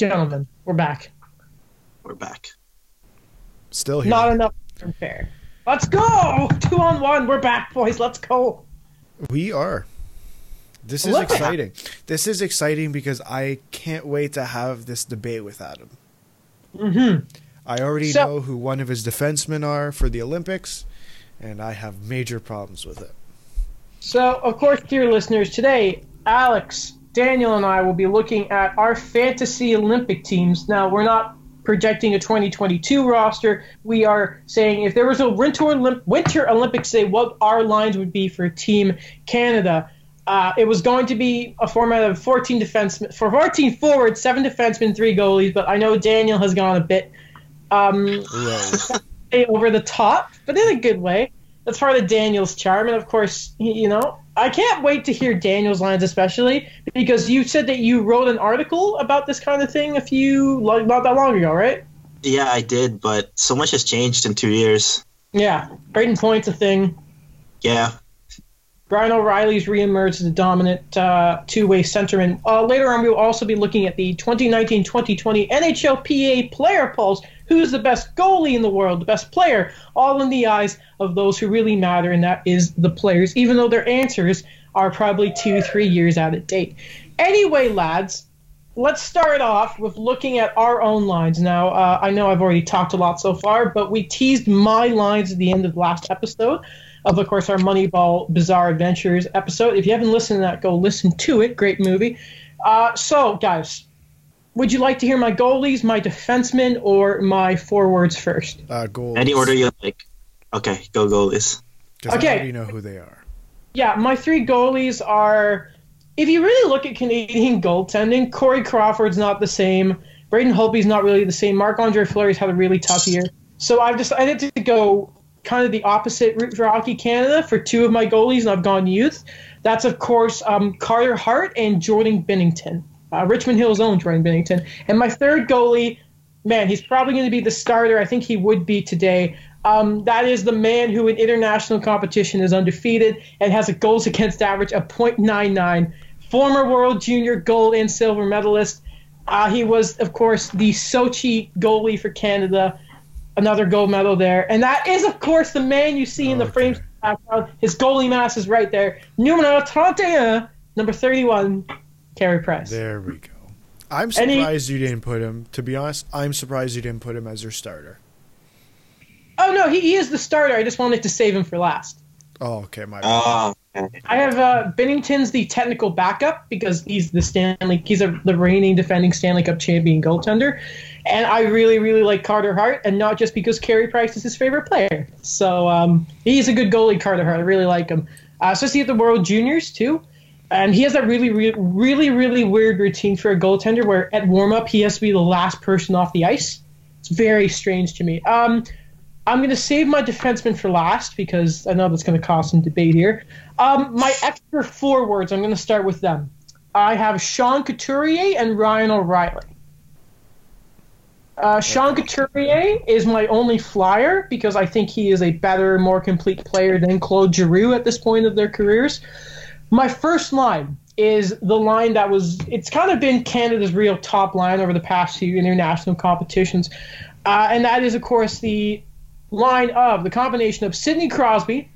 gentlemen, we're back. We're back. Still here. Not enough fair. Let's go! Two on one. We're back, boys. Let's go. We are. This is exciting. This is exciting because I can't wait to have this debate with Adam. Mm-hmm. I already So- know who one of his defensemen are for the Olympics, and I have major problems with it. So, of course, dear listeners, today, Alex, Daniel, and I will be looking at our fantasy Olympic teams. Now, we're not projecting a 2022 roster. We are saying if there was a winter, Olymp- winter Olympics, say what our lines would be for Team Canada. Uh, it was going to be a format of 14 defensemen, for 14 forwards, seven defensemen, three goalies. But I know Daniel has gone a bit um, over the top, but in a good way. That's part of Daniel's charm, and of course, you know, I can't wait to hear Daniel's lines, especially because you said that you wrote an article about this kind of thing a few, like, not that long ago, right? Yeah, I did, but so much has changed in two years. Yeah, Brayden Point's a thing. Yeah, Brian O'Reilly's reemerged as a dominant uh, two-way centerman. Uh, later on, we will also be looking at the 2019-2020 NHLPA player polls. Who's the best goalie in the world, the best player, all in the eyes of those who really matter, and that is the players, even though their answers are probably two, three years out of date. Anyway, lads, let's start off with looking at our own lines. Now, uh, I know I've already talked a lot so far, but we teased my lines at the end of the last episode of, of course, our Moneyball Bizarre Adventures episode. If you haven't listened to that, go listen to it. Great movie. Uh, so, guys, would you like to hear my goalies, my defensemen, or my forwards first? Uh, goals. any order you like. Okay, go goalies. 'Cause Okay. I already know who they are. Yeah, my three goalies are. If you really look at Canadian goaltending, Corey Crawford's not the same. Braden Holtby's not really the same. Marc Andre Fleury's had a really tough year. So I've decided to go kind of the opposite route for Hockey Canada for two of my goalies, and I've gone youth. That's, of course, um, Carter Hart and Jordan Binnington. Uh, Richmond Hill's own Jordan Binnington. And my third goalie, man, he's probably going to be the starter. I think he would be today. Um, that is the man who in international competition is undefeated and has a goals against average of .99. Former world junior gold and silver medalist. Uh, he was, of course, the Sochi goalie for Canada. Another gold medal there. And that is, of course, the man you see in the Okay. frames background. His goalie mask is right there. Numero 31, number 31, Carey Price. There we go. I'm Any- surprised you didn't put him. To be honest, I'm surprised you didn't put him as your starter. Oh, no, he, he is the starter. I just wanted to save him for last. Oh, okay, my bad. Oh. I have uh, Binnington's the technical backup because he's the Stanley, he's a, the reigning defending Stanley Cup champion goaltender, and I really really like Carter Hart, and not just because Carey Price is his favorite player. So um, he's a good goalie, Carter Hart. I really like him, uh, especially at the World Juniors too. And he has that really, really, really, really weird routine for a goaltender where at warm up he has to be the last person off the ice. It's very strange to me. Um, I'm going to save my defenseman for last because I know that's going to cause some debate here. Um, my extra forwards, I'm going to start with them. I have Sean Couturier and Ryan O'Reilly. Uh, Sean Couturier is my only flyer because I think he is a better, more complete player than Claude Giroux at this point of their careers. My first line is the line that was, it's kind of been Canada's real top line over the past few international competitions. Uh, and that is, of course, the line of the combination of Sidney Crosby,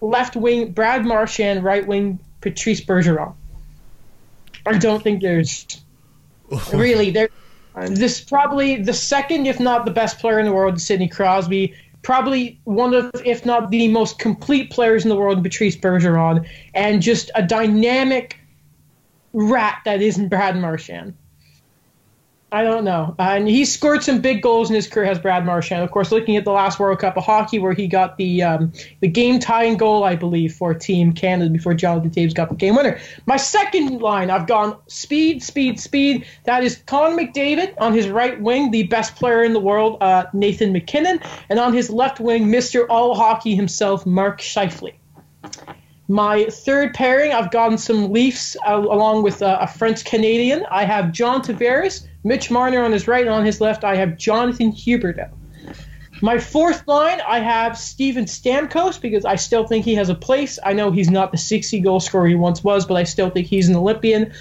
left wing Brad Marchand, right wing Patrice Bergeron. I don't think there's really there. This probably the second, if not the best player in the world, Sidney Crosby. Probably one of, if not the most complete players in the world, Patrice Bergeron, and just a dynamic rat that isn't Brad Marchand. I don't know. Uh, and he scored some big goals in his career, has Brad Marchand. Of course, looking at the last World Cup of Hockey, where he got the um, the game tying goal, I believe, for Team Canada before Jonathan Toews got the game winner. My second line, I've gone speed, speed, speed. That is Connor McDavid on his right wing, the best player in the world, uh, Nathan MacKinnon, and on his left wing, Mr. All Hockey himself, Mark Scheifele. My third pairing, I've gotten some Leafs uh, along with uh, a French Canadian. I have John Tavares, Mitch Marner on his right, and on his left, I have Jonathan Huberdeau. My fourth line, I have Steven Stamkos because I still think he has a place. I know he's not the 60 goal scorer he once was, but I still think he's an Olympian.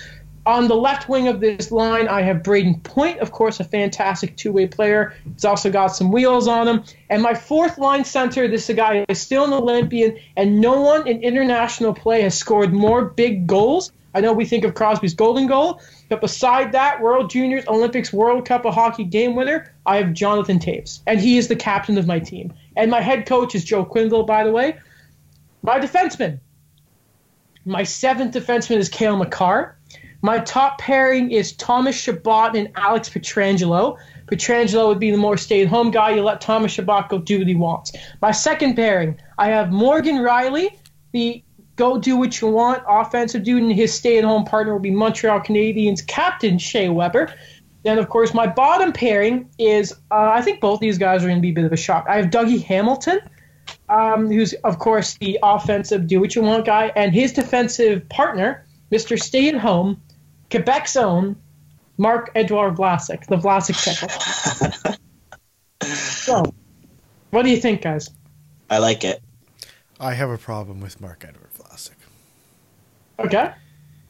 On the left wing of this line, I have Brayden Point, of course, a fantastic two way player. He's also got some wheels on him. And my fourth line center, this is a guy who is still an Olympian, and no one in international play has scored more big goals. I know we think of Crosby's golden goal, but beside that, World Juniors, Olympics, World Cup of Hockey game winner, I have Jonathan Toews. And he is the captain of my team. And my head coach is Joe Quenneville, by the way. My defenseman. My seventh defenseman is Cale Makar. My top pairing is Thomas Chabot and Alex Pietrangelo. Pietrangelo would be the more stay-at-home guy. You let Thomas Chabot go do what he wants. My second pairing, I have Morgan Rielly, the go do what you want offensive dude, and his stay-at-home partner will be Montreal Canadiens captain Shea Weber. Then, of course, my bottom pairing is uh, I think both these guys are going to be a bit of a shock. I have Dougie Hamilton, um, who's of course the offensive do what you want guy, and his defensive partner, Mr. Stay at Home, Quebec's own Marc-Édouard Vlasic, the Vlasic pickle. so, what do you think, guys? I like it. I have a problem with Marc-Édouard Vlasic. Okay,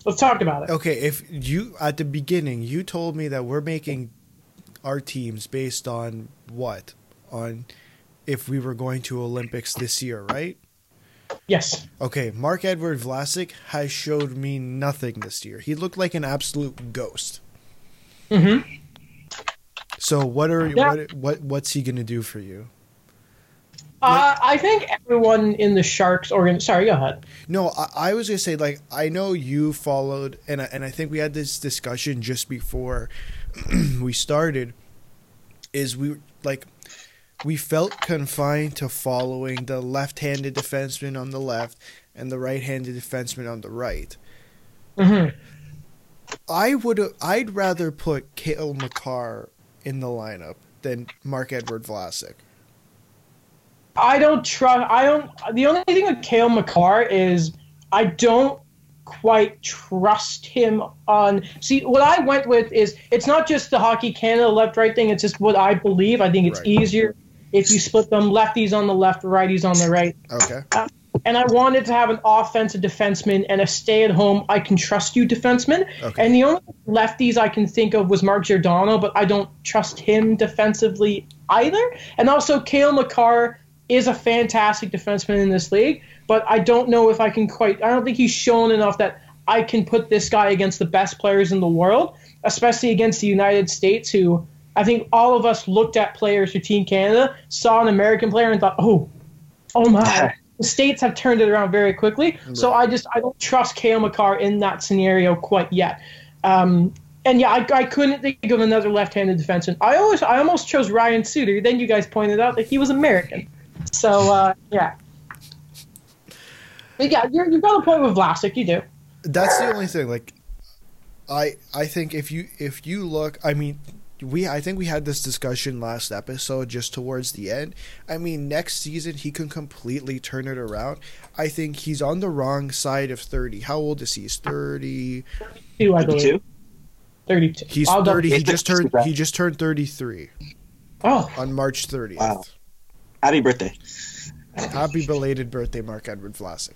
let's talk about it. Okay, if you at the beginning you told me that we're making our teams based on what? On if we were going to Olympics this year, right? Yes. Okay, Marc-Édouard Vlasic has showed me nothing this year. He looked like an absolute ghost. Mm-hmm. So what are Yeah. what what what's he gonna do for you? Uh, I think everyone in the Sharks organ. Sorry, go ahead. No, I, I was gonna say like I know you followed, and I, and I think we had this discussion just before we started. Is we like we felt confined to following the left-handed defenseman on the left and the right-handed defenseman on the right. Mm-hmm. I would I'd rather put Cale Makar in the lineup than Marc-Édouard Vlasic. I don't trust. I don't. The only thing with Cale Makar is I don't quite trust him on. See, what I went with is it's not just the Hockey Canada left right thing. It's just what I believe. I think it's Right. easier if you split them lefties on the left, righties on the right. Okay. Uh, and I wanted to have an offensive defenseman and a stay-at-home I can trust you defenseman. Okay. And the only lefties I can think of was Mark Giordano, but I don't trust him defensively either. And also, Cale Makar is a fantastic defenseman in this league, but I don't know if I can quite. I don't think he's shown enough that I can put this guy against the best players in the world, especially against the United States, who I think all of us looked at players for Team Canada, saw an American player, and thought, oh, oh my. The states have turned it around very quickly, so I just I don't trust Cale Makar in that scenario quite yet. Um, and yeah, I, I couldn't think of another left-handed defenseman. I always I almost chose Ryan Suter. Then you guys pointed out that he was American. So uh, yeah, but yeah, you're, you've got a point with Vlasic. You do. That's the only thing. Like, I I think if you if you look, I mean, we I think we had this discussion last episode just towards the end. I mean, next season he can completely turn it around. I think he's on the wrong side of thirty. How old is he? He's thirty. Two, I believe. 52? Thirty-two. He's I'll thirty. He just turned. right? He just turned thirty three Oh, on March thirtieth. Wow. Happy birthday. Happy belated birthday, Marc-Édouard Vlasic.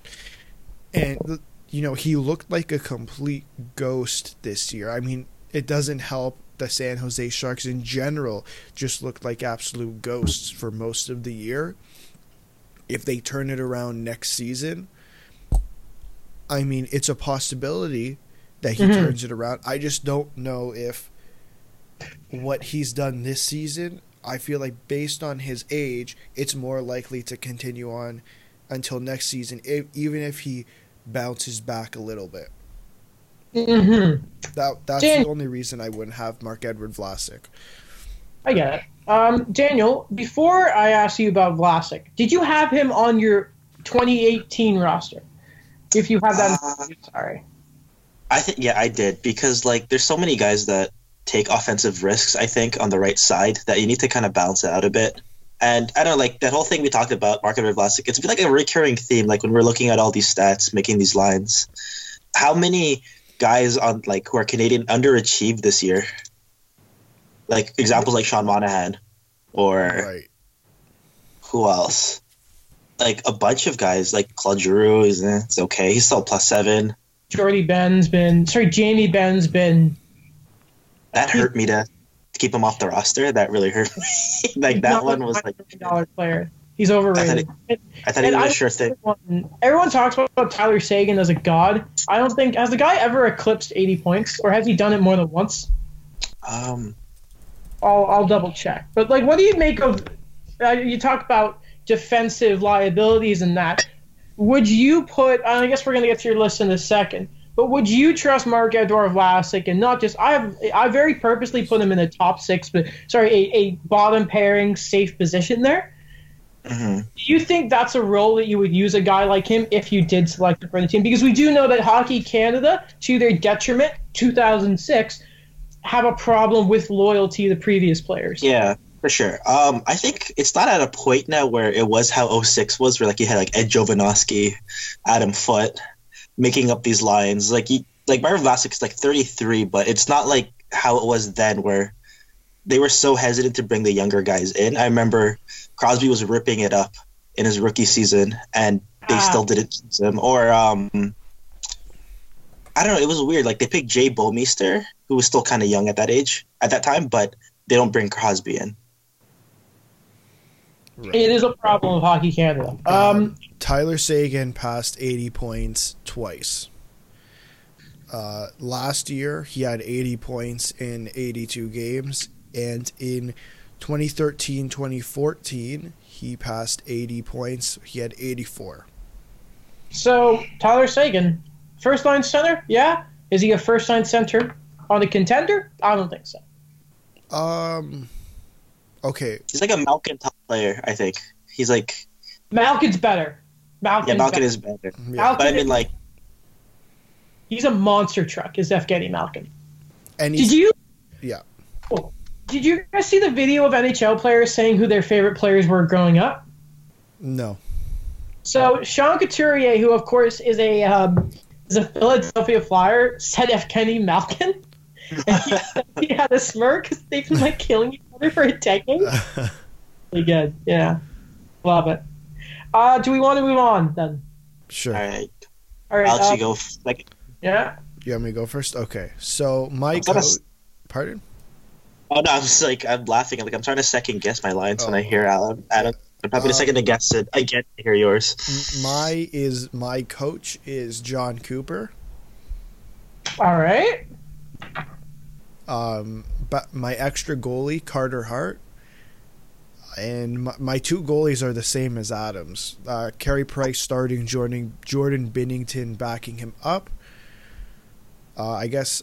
And you know he looked like a complete ghost this year. I mean, it doesn't help the San Jose Sharks in general just looked like absolute ghosts for most of the year. If they turn it around next season, I mean, it's a possibility that he Mhm. turns it around. I just don't know if what he's done this season, I feel like based on his age, it's more likely to continue on until next season, if, even if he bounces back a little bit. Hmm That that's Dan- the only reason I wouldn't have Marc-Édouard Vlasic. I get it. Um, Daniel, before I ask you about Vlasic, did you have him on your 2018 roster? If you have that, Uh, sorry. I think yeah, I did because like there's so many guys that take offensive risks. I think on the right side that you need to kind of balance it out a bit. And I don't know, like that whole thing we talked about, Mark Edward Vlasic. It's been like a recurring theme. Like when we're looking at all these stats, making these lines, how many guys on like who are Canadian underachieved this year? Like examples like Sean Monahan, or Right. who else? Like a bunch of guys, like Claude Giroux is eh, it's okay. He's still plus seven. Jordie Benn's been sorry, Jamie Benn's been That hurt me to keep him off the roster. That really hurt me. like that one was like dollar player. He's overrated. I thought he And was I- a sure thing. Everyone, everyone talks about Tyler Seguin as a god. I don't think has the guy ever eclipsed 80 points, or has he done it more than once? Um, I'll I'll double check. But like, what do you make of? Uh, you talk about defensive liabilities and that. Would you put? I guess we're gonna get to your list in a second. But would you trust Marc-Édouard Vlasic and not just? I have I very purposely put him in the top six, but sorry, a, a bottom pairing safe position there. Mhm. Do you think that's a role that you would use a guy like him if you did select him for the team? Because we do know that Hockey Canada, to their detriment, 2006, have a problem with loyalty to previous players. Yeah, for sure. Um, I think it's not at a point now where it was how 06 was, where like you had like Ed Jovanovski, Adam Foote, making up these lines. Like you, like Marvin Vlasic's like 33, but it's not like how it was then, where they were so hesitant to bring the younger guys in. I remember Crosby was ripping it up in his rookie season, and they Ah. still didn't use him. Or um, I don't know. It was weird. Like they picked Jay Bouwmeester, who was still kind of young at that age, at that time, but they don't bring Crosby in. Right. It is a problem of Hockey Canada. Um, Tyler Seguin passed 80 points twice. Uh, last year, he had 80 points in 82 games, and in 2013 2014, he passed 80 points. He had 84. so Tyler Seguin, first line center, yeah. Is he a first line center on a contender? I don't think so. Um, okay, He's like a Malkin top player, I think. He's like Malkin's better. Malkin's yeah, Malkin better. is better. yeah. Malkin But I mean like he's a monster truck. Is Evgeny Malkin? and Did you? Yeah. Did you guys see the video of NHL players saying who their favorite players were growing up? no, So Sean Couturier, who of course is a um, is a Philadelphia Flyer, said Evgeni Malkin. And he, he had a smirk because they've been like killing each other for a decade. Really good, yeah, love it. Uh, do we want to move on then? sure. all right. All right, I'll let uh, you go like yeah. You want me to go first? Okay, so my I'm gonna coach. Pardon? Oh no, I'm just like I'm laughing. I'm Like I'm trying to second guess my lines when I Oh. hear Adam. Adam, I'm probably Um, second to guess it. I get to hear yours. My is my coach is Jon Cooper. All right. Um, but my extra goalie Carter Hart, and my, my two goalies are the same as Adams. Uh, Carey Price starting, Jordan Jordan Binnington backing him up. Uh, I guess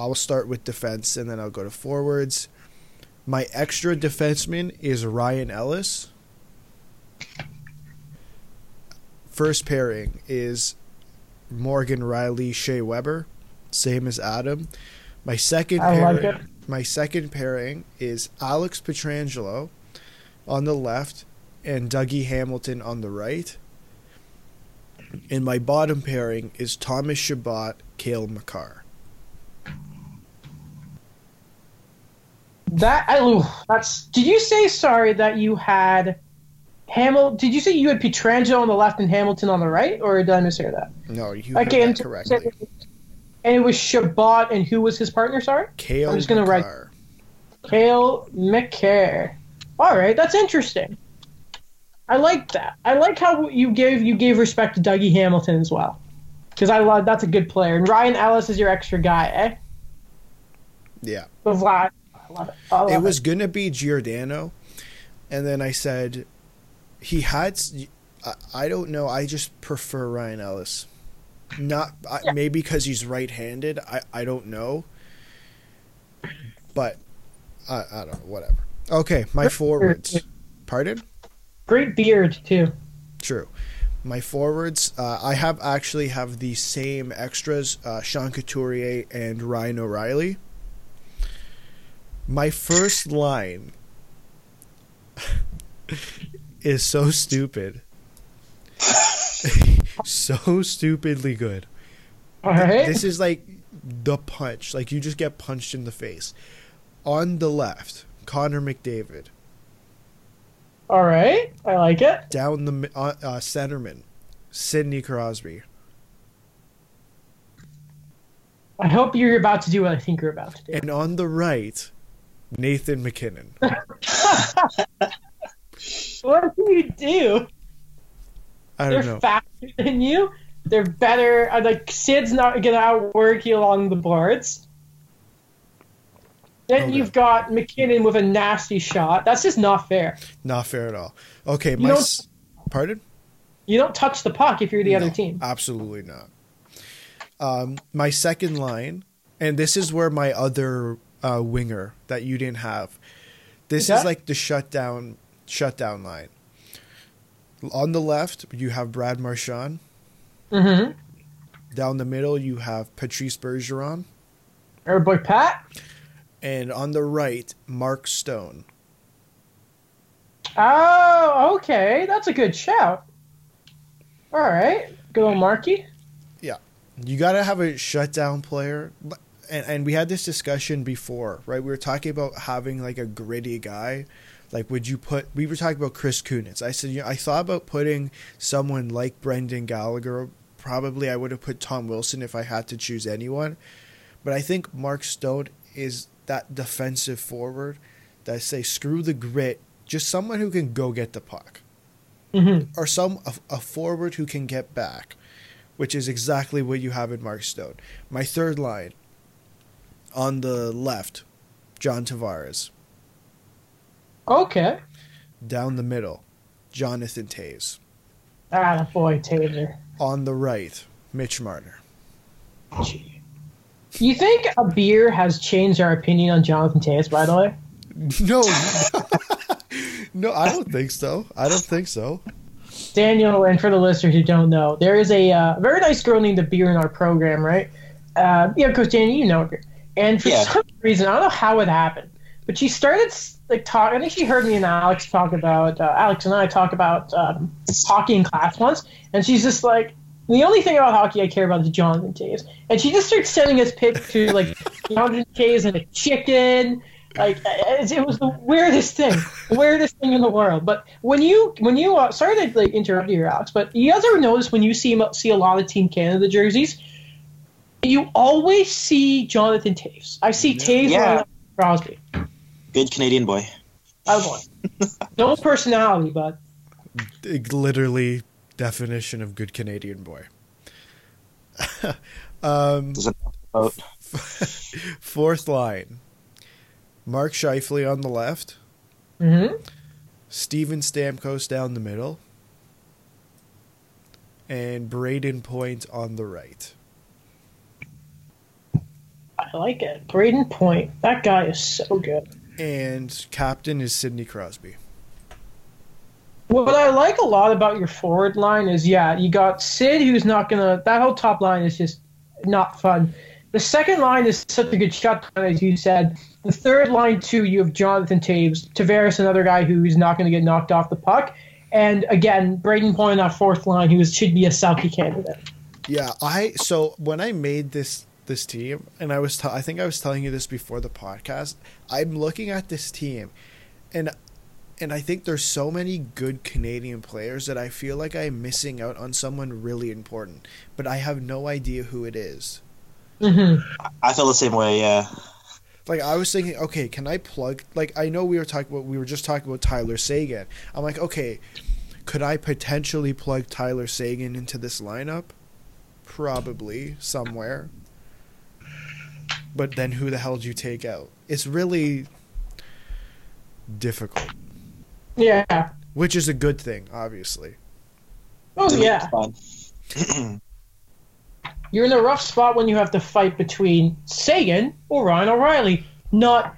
I'll start with defense and then I'll go to forwards. My extra defenseman is Ryan Ellis. First pairing is Morgan Rielly, Shea Weber, same as Adam. My second I pairing, like my second pairing is Alex Pietrangelo on the left and Dougie Hamilton on the right. And my bottom pairing is Thomas Chabot, Cale Makar. That I ooh, that's. Did you say sorry that you had Hamil? Did you say you had Pietrangelo on the left and Hamilton on the right, or did I mishear that? No, you heard Okay, that and, correctly. and it was Chabot, and who was his partner? Sorry, Kale I'm just gonna write- Makar. Cale Makar. All right, that's interesting. I like that. I like how you gave you gave respect to Dougie Hamilton as well, because I love that's a good player. And Ryan Ellis is your extra guy, eh? Yeah. But Vlad, love it. I love It was gonna be Giordano, and then I said he had. I don't know. I just prefer Ryan Ellis. Not I, Yeah. maybe because he's right-handed. I I don't know. But I I don't know. Whatever. Okay, my forwards. Pardon. great beard too. True. My forwards, uh, I have actually have the same extras, uh, Sean Couturier and Ryan O'Reilly. My first line is so stupid. so stupidly good. All right. This is like the punch. Like you just get punched in the face. On the left, Connor McDavid. All right. I like it. Down the uh, uh, centerman, Sidney Crosby. I hope you're about to do what I think you're about to do. And on the right, Nathan MacKinnon. What do you do? I They're don't know. faster than you. They're better. uh, Like Sid's not gonna outwork you along the boards. Then Okay. you've got MacKinnon with a nasty shot. That's just not fair. Not fair at all. Okay, my s- pardon? You don't touch the puck if you're the No, other team. Absolutely not. Um, my second line, and this is where my other uh, winger that you didn't have. This is like the shutdown shutdown line. On the left, you have Brad Marchand. Mm-hmm. Down the middle, you have Patrice Bergeron, Our boy Pat. and on the right, Mark Stone. Oh, okay. That's a good shout. All right. Good old Marky. Yeah. You got to have a shutdown player. And, and we had this discussion before, right? We were talking about having like a gritty guy. Like, would you put? We were talking about Chris Kunitz. I said, you know, I thought about putting someone like Brendan Gallagher. Probably, I would have put Tom Wilson if I had to choose anyone. But I think Mark Stone is that defensive forward that say, screw the grit, just someone who can go get the puck Mm-hmm. or some a, a forward who can get back, which is exactly what you have in Mark Stone. My third line on the left, John Tavares. Okay. Down the middle, Jonathan Toews. Ah, boy, Taylor. On the right, Mitch Marner. Gee. You think a beer has changed our opinion on Jonathan Toews, by the way? No, no, I don't think so. I don't think so. Daniel, and for the listeners who don't know, there is a uh, very nice girl named the Beer in our program, right? Uh, yeah, Coach Daniel, you know her. And for Yeah. some reason, I don't know how it happened, but she started like talking. I think she heard me and Alex talk about uh, Alex and I talk about um, hockey in class once, and she's just like, the only thing about hockey I care about is Jonathan Toews, and she just starts sending us pics to like Jonathan Toews and a chicken. Like it it was the weirdest thing, weirdest thing in the world. But when you when you uh, sorry to like interrupt you, Alex, but you guys ever notice when you see see a lot of Team Canada jerseys, you always see Jonathan Toews. I see Toews Yeah. lining Crosby. Good Canadian boy. I want no personality, but literally definition of good Canadian boy. um, Doesn't fourth line, Mark Scheifele on the left. hmm Steven Stamkos down the middle, and Brayden Point on the right. I like it. Brayden Point, that guy is so good. And captain is Sidney Crosby. What I like a lot about your forward line is, yeah, you got Sid, who's not gonna. That whole top line is just not fun. The second line is such a good shutdown, as you said. The third line, too, you have Jonathan Toews, Tavares, another guy who's not going to get knocked off the puck, and again, Braden Point on that fourth line, who should be a Selke candidate. Yeah, I so when I made this this team, and I was t- I think I was telling you this before the podcast. I'm looking at this team, and and I think there's so many good Canadian players that I feel like I'm missing out on someone really important, but I have no idea who it is. hmm I feel the same way. Yeah. Like I was thinking, okay, can I plug? Like I know we were talking about we were just talking about Tyler Seguin. I'm like, okay, could I potentially plug Tyler Seguin into this lineup? Probably somewhere. But then who the hell do you take out? It's really difficult, Yeah. which is a good thing, obviously. Oh, yeah. You're in a rough spot when you have to fight between Seguin or Ryan O'Reilly. Not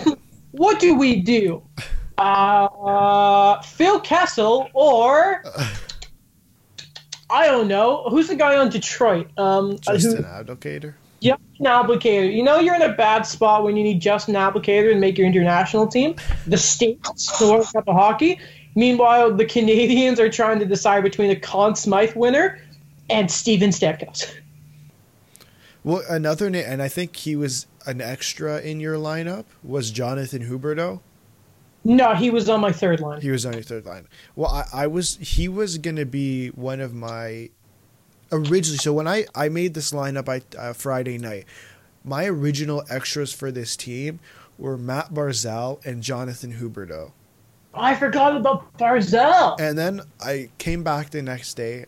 what do we do? Uh, Phil Kessel or I don't know who's the guy on Detroit. Um, uh, Just who, an advocator. Justin Abdelkader. You know you're in a bad spot when you need Justin Abdelkader and make your international team. The states, the World Cup of hockey. Meanwhile, the Canadians are trying to decide between a Conn Smythe winner and Steven Stamkos. Well, another name, and I think he was an extra in your lineup was Jonathan Huberdeau. No, he was on my third line. He was on your third line. Well, I, I was he was gonna be one of my originally, so when I I made this lineup I uh, Friday night, my original extras for this team were Matt Barzal and Jonathan Huberdeau. I forgot about Barzal. And then I came back the next day.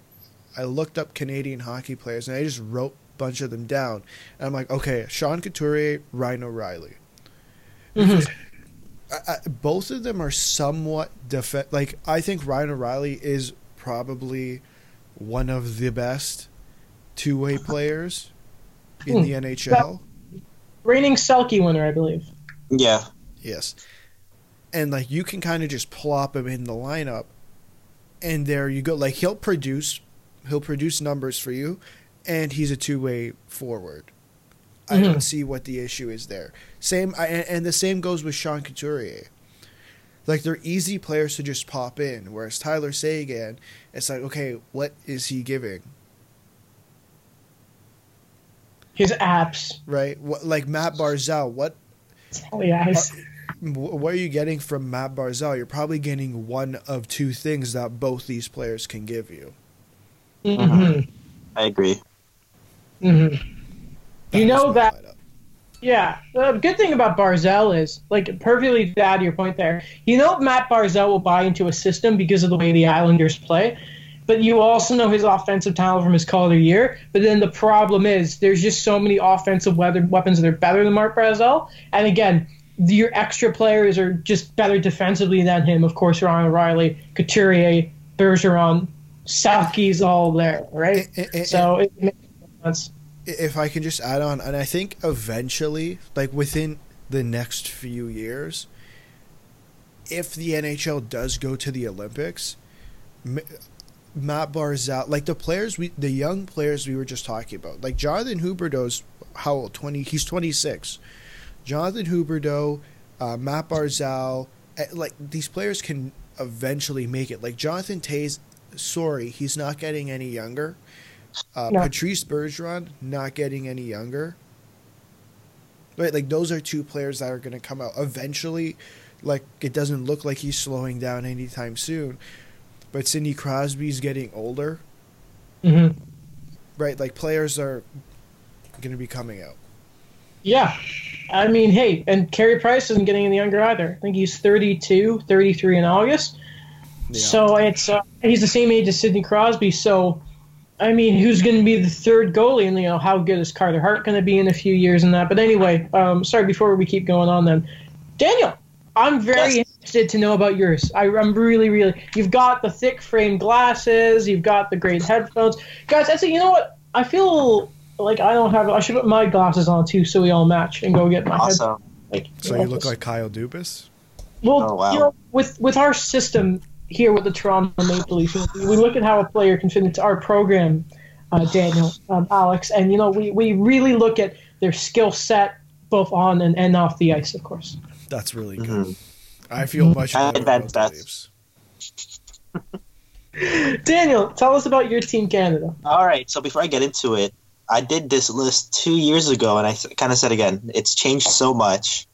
I looked up Canadian hockey players and I just wrote a bunch of them down. And I'm like, okay, Sean Couturier, Ryan O'Reilly. Mhm. I, I, both of them are somewhat def- like I think Ryan O'Reilly is probably one of the best two-way players in Hmm. the NHL. Reigning Selke winner, I believe. Yeah. Yes. And like you can kind of just plop him in the lineup and there you go. Like he'll produce he'll produce numbers for you and he's a two-way forward. I don't see what the issue is there. Same I, and and the same goes with Sean Couturier. Like they're easy players to just pop in whereas Tyler Seguin it's like okay, what is he giving? His apps. Right? What like Matt Barzal, what Oh, yes. Wh- what are you getting from Matt Barzal? You're probably getting one of two things that both these players can give you. hmm I agree. hmm You know that- lineup. Yeah. The good thing about Barzal is, like, perfectly to add to your point there, you know Matt Barzal will buy into a system because of the way the Islanders play, but you also know his offensive talent from his Calder year. But then the problem is there's just so many offensive weather weapons that are better than Mark Barzal. And again, your extra players are just better defensively than him. Of course, Ryan O'Reilly, Couturier, Bergeron, Selke's all there, right? Eh, eh, So it makes sense. If I can just add on, and I think eventually, like within the next few years, if the NHL does go to the Olympics, Matt Barzal, like the players we, the young players we were just talking about, like Jonathan Huberdeau's how old? Twenty? He's twenty six. Jonathan Huberdeau, uh, Matt Barzal, eh, like these players can eventually make it. Like Jonathan Toews, sorry, he's not getting any younger. Uh, No. Patrice Bergeron not getting any younger. Right, like those are two players that are going to come out eventually. Like it doesn't look like he's slowing down anytime soon, but Sidney Crosby's getting older. hmm Right, like players are going to be coming out. Yeah. I mean, hey, and Carey Price isn't getting any younger either. I think he's 32, 33 in August. Yeah. So it's uh, he's the same age as Sidney Crosby. So, I mean, who's going to be the third goalie? And you know, how good is Carter Hart going to be in a few years and that? But anyway, um, sorry. Before we keep going on, then Daniel, I'm very Yes. interested to know about yours. I, I'm really, really. You've got the thick frame glasses. You've got the great headphones, guys. I say, you know what? I feel like I don't have. I should put my glasses on too, so we all match and go get my head. Awesome. Like, so you look like Kyle Dubas. well, Oh, wow. you know, with with our system here with the Toronto Maple Leafs, we look at how a player can fit into our program, uh, Daniel, um, Alex, and you know we, we really look at their skill set both on and, and off the ice, of course. That's really good. Mhm. I feel much I better about advanced the that. Leafs. Daniel, tell us about your team, Canada. All right. So before I get into it, I did this list two years ago, and I kind of said again, it's changed so much.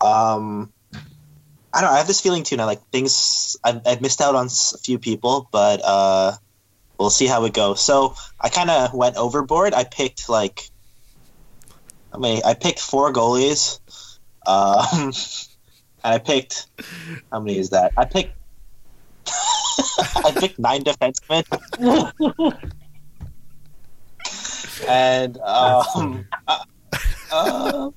Um, I don't. know, I have this feeling too now. Like things, I've, I've missed out on a few people, but uh, we'll see how it goes. So I kind of went overboard. I picked like, I mean, I picked four goalies, um, and I picked how many is that? I picked. I picked nine defensemen. and um, uh, uh,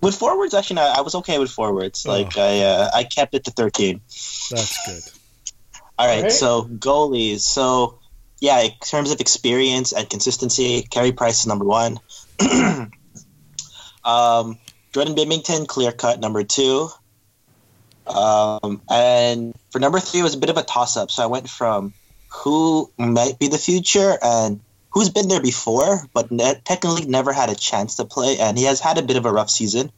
with forwards, actually, no, I was okay with forwards. Like I, uh, I kept it to thirteen. That's good. All right, Alright. so goalies. So yeah, in terms of experience and consistency, Carey Price is number one. um, Jordan Binnington, clear cut number two. Um, and for number three, it was a bit of a toss up. So I went from who might be the future and who's been there before, but ne- technically never had a chance to play. And he has had a bit of a rough season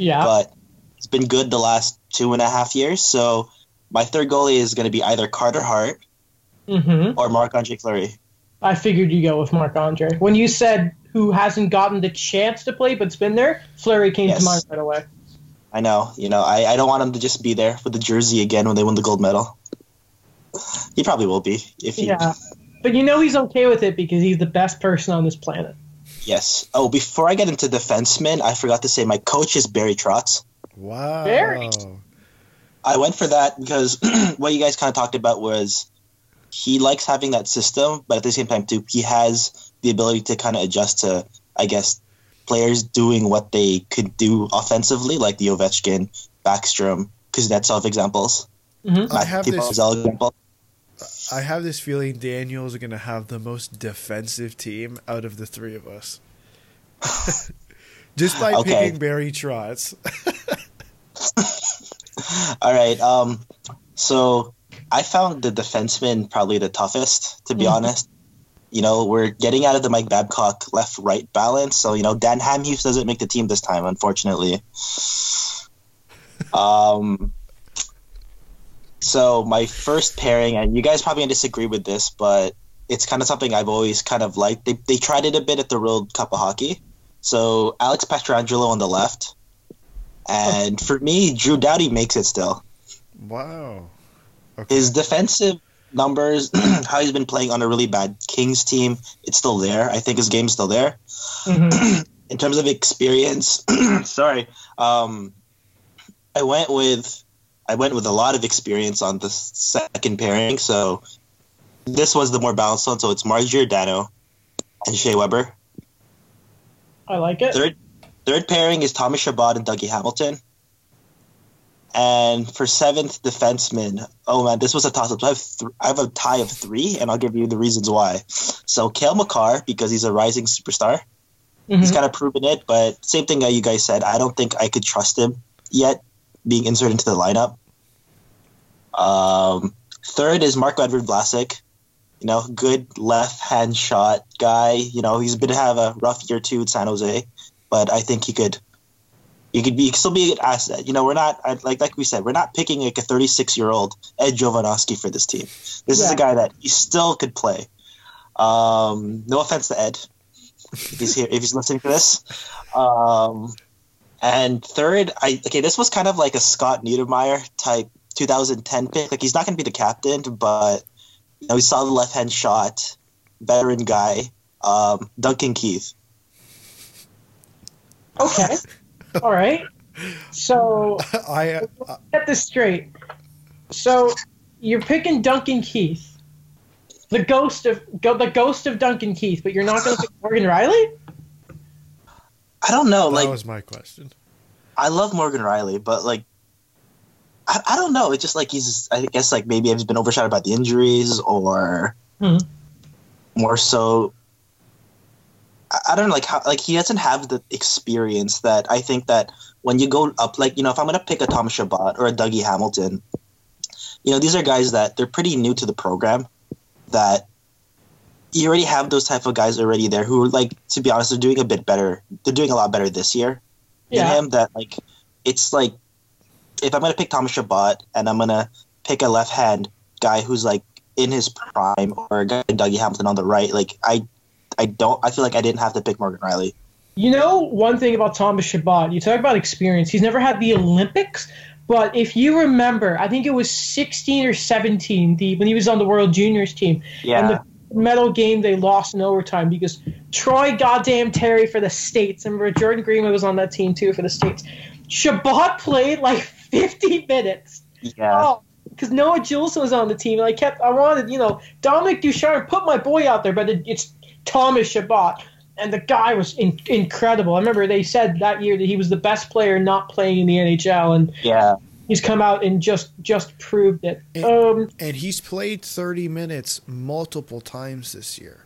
yeah. but it's been good the last two and a half years. So my third goalie is going to be either Carter Hart hmm or Marc Andre Fleury. I figured you go with Marc Andre. When you said who hasn't gotten the chance to play but's been there, Fleury came Yes. to mind right away. I know, you know, I, I don't want him to just be there for the jersey again when they win the gold medal. He probably will be if he. Yeah. But you know he's okay with it because he's the best person on this planet. Yes. Oh, before I get into defensemen, I forgot to say my coach is Barry Trotz. Wow. Very. I went for that because what you guys kind of talked about was he likes having that system, but at the same time too, he has the ability to kind of adjust to, I guess, players doing what they could do offensively, like the Ovechkin, Backstrom, Kuznetsov examples. Mhm. I have Matt this- example. I have this feeling Daniel's going to have the most defensive team out of the three of us. Just by Okay. picking Barry Trotz. All right. Um, so I found the defenseman probably the toughest, to be Mhm. honest. You know, we're getting out of the Mike Babcock left right balance. So, you know, Dan Hamhuis doesn't make the team this time, unfortunately. um, so my first pairing, and you guys probably disagree with this, but it's kind of something I've always kind of liked. They, they tried it a bit at the World Cup of Hockey. So Alex Pietrangelo on the left. And for me, Drew Doughty makes it still. Wow. Okay. His defensive numbers, how he's been playing on a really bad Kings team, it's still there. I think his game's still there. Mhm. In terms of experience, sorry, um, I went with I went with a lot of experience on the second pairing. So this was the more balanced one. So it's Mark Giordano and Shea Weber. I like it. Third third pairing is Thomas Chabot and Dougie Hamilton. And for seventh defenseman, oh man, this was a toss up. I have th- I have a tie of three, and I'll give you the reasons why. So Cale Makar because he's a rising superstar. He's Mhm. kind of proven it, but same thing that you guys said. I don't think I could trust him yet being inserted into the lineup. Um, third is Marco Edward Vlasic. You know, good left hand shot guy. You know, he's been to have a rough year too at San Jose, but I think he could. He could be he could still be a good asset. You know, we're not like like we said, we're not picking like a 36 year old Ed Jovanovski for this team. This is a guy that he still could play. Um, no offense to Ed, if he's here, if he's listening to this. Um, and third, I okay, this was kind of like a Scott Niedermayer type 2010 pick. Like he's not going to be the captain, but you know, he saw the left hand shot, veteran guy, um, Duncan Keith. Okay. All right. So I uh, get this straight. So you're picking Duncan Keith, the ghost of go, the ghost of Duncan Keith, but you're not going to pick Morgan Rielly. I don't know, that like was my question. I love Morgan Rielly, but like. I, I don't know. It's just like he's. I guess like maybe he's been overshadowed by the injuries, or Mhm. more so. I, I don't know, like how like he doesn't have the experience that I think that when you go up, like you know, if I'm gonna pick a Thomas Chabot or a Dougie Hamilton, you know, these are guys that they're pretty new to the program. That you already have those type of guys already there who are like, to be honest, they're doing a bit better. They're doing a lot better this year than him. That like, it's like if I'm gonna pick Thomas Chabot and I'm gonna pick a left hand guy who's like in his prime or a guy like Dougie Hamilton on the right, like I, I don't. I feel like I didn't have to pick Morgan Rielly. You know one thing about Thomas Chabot. You talk about experience. He's never had the Olympics, but if you remember, I think it was 16 or 17 the when he was on the World Juniors team. Yeah, And the medal game they lost in overtime because Troy goddamn Terry for the States. And remember Jordan Greenway was on that team too for the States. Chabot played like 50 minutes. yeah, Oh, because Noah Jules was on the team, and I kept I wanted you know Dominic Ducharme put my boy out there, but it, it's Thomas Chabot, and the guy was in, incredible. I remember they said that year that he was the best player not playing in the NHL, and yeah. He's come out and just just proved it. And- Um, And he's played 30 minutes multiple times this year.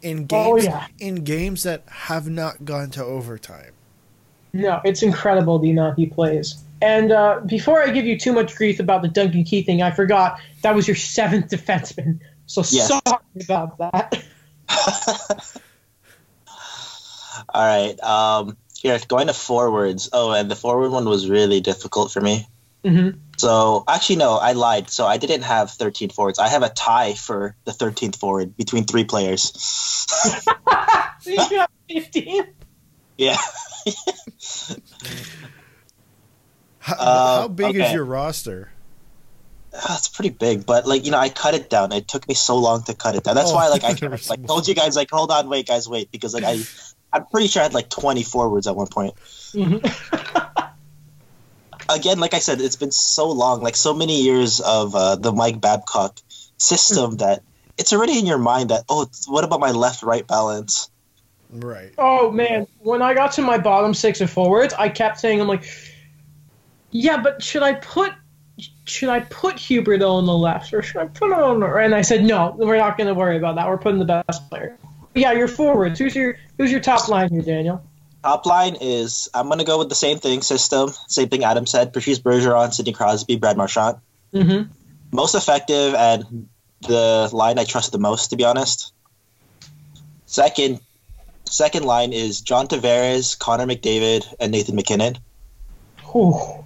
In Oh, games yeah. in games that have not gone to overtime. No, it's incredible the amount he plays. And uh, before I give you too much grief about the Duncan Key thing, I forgot that was your seventh defenseman. So Yes. sorry about that. All right. Um, here going to forwards. Oh, and the forward one was really difficult for me. Hmm So actually, no, I lied. So I didn't have 13 forwards. I have a tie for the 13th forward between three players. so you got 15? yeah. How, Uh, how big is okay. your roster? uh, it's pretty big, but like you know, I cut it down. It took me so long to cut it down. That's Oh, why like I there kept, like told you guys like hold on, wait, guys, wait, because like I, I'm pretty sure I had like 20 forwards at one point. Mhm. Again, like I said, it's been so long, like so many years of uh, the Mike Babcock system that it's already in your mind that oh, what about my left-right balance? Right. Oh man, when I got to my bottom six of forwards, I kept saying, "I'm like, yeah, but should I put should I put Huberdeau on the left or should I put him on the right?" And I said, "No, we're not going to worry about that. We're putting the best player." Yeah, your forwards. Who's your who's your top line here, Daniel? Top line is I'm gonna go with the same thing system, same thing Adam said: Patrice Bergeron, Sidney Crosby, Brad Marchand. Mm-hmm. most effective and the line I trust the most, to be honest. Second, second line is John Tavares, Connor McDavid, and Nathan MacKinnon. Whew.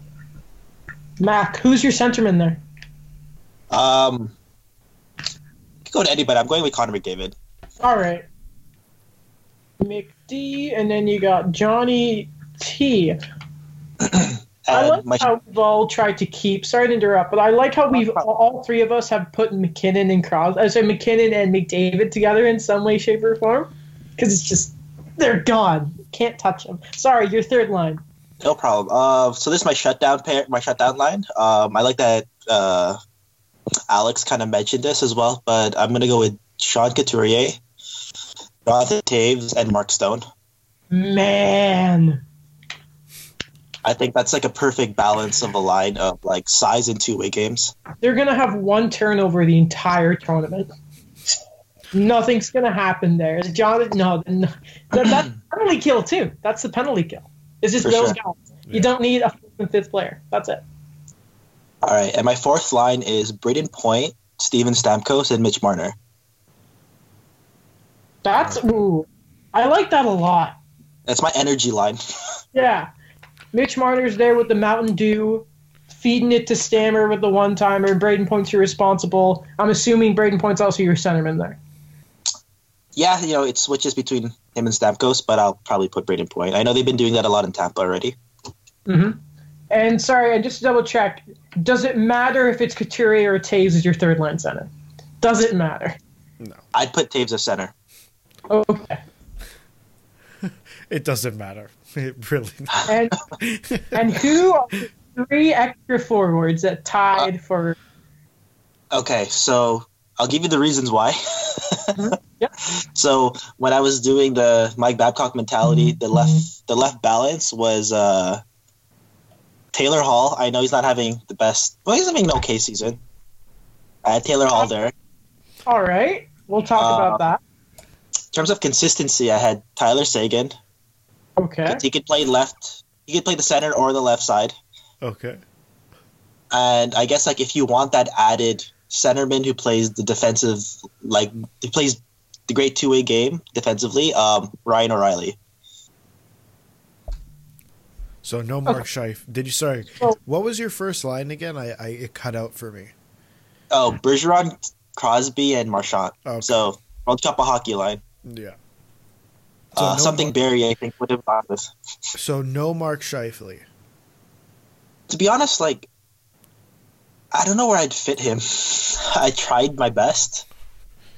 Mac, who's your centerman there? Um, go to anybody. I'm going with Connor McDavid. All right. McD, and then you got Johnny T. I And like my, how we've all tried to keep. Sorry to interrupt, but I like how we've all, all three of us have put MacKinnon and Crosby, I say MacKinnon and McDavid together in some way, shape, or form, because it's just they're gone. Can't touch them. Sorry, your third line. no problem. Uh, so this is my shutdown pair, my shutdown line. Um, I like that. Uh, Alex kind of mentioned this as well, but I'm gonna go with Sean Couturier, Jonathan Toews, and Mark Stone. Man, I think that's like a perfect balance of a line of like size and two way games. they're gonna have one turnover the entire tournament. Nothing's gonna happen there. Is John? No, no that, that's penalty kill too. That's the penalty kill. It's just For those sure. guys. You don't need a fourth and fifth player. That's it. All right, and my fourth line is Brayden Point, Steven Stamkos, and Mitch Marner. That's ooh. I like that a lot. That's my energy line. Yeah. Mitch Marner's there with the Mountain Dew, feeding it to Stammer with the one timer. Brayden Point's your responsible. I'm assuming Brayden Point's also your centerman there. yeah, you know, it switches between him and Stamkos, but I'll probably put Brayden Point. I know they've been doing that a lot in Tampa already. Mm-hmm. And sorry, and just to double check, does it matter if it's Couturier or Toews as your third line center? Does it matter? No. I'd put Toews as center. Okay. It doesn't matter. It really. And and who are the three extra forwards that tied for Okay, so I'll give you the reasons why. Yep. So when I was doing the Mike Babcock mentality, the left the left balance was uh, Taylor Hall. I know he's not having the best. Well, he's having an okay season. I had Taylor Hall there. All right. We'll talk Uh, about that. In terms of consistency, I had Tyler Seguin. Okay. He could play left. He could play the center or the left side. Okay. And I guess like if you want that added centerman who plays the defensive, like he plays the great two way game defensively, um, Ryan O'Reilly. So no Mark Scheif. Did you? Sorry. So- What was your first line again? I, I it cut out for me. Oh, Bergeron, Crosby, and Marchand. Okay. So World Cup of hockey line. Yeah. So Uh, no something Mar- Barry I think would have gone with. So no Mark Scheifele. To be honest, like I don't know where I'd fit him. I tried my best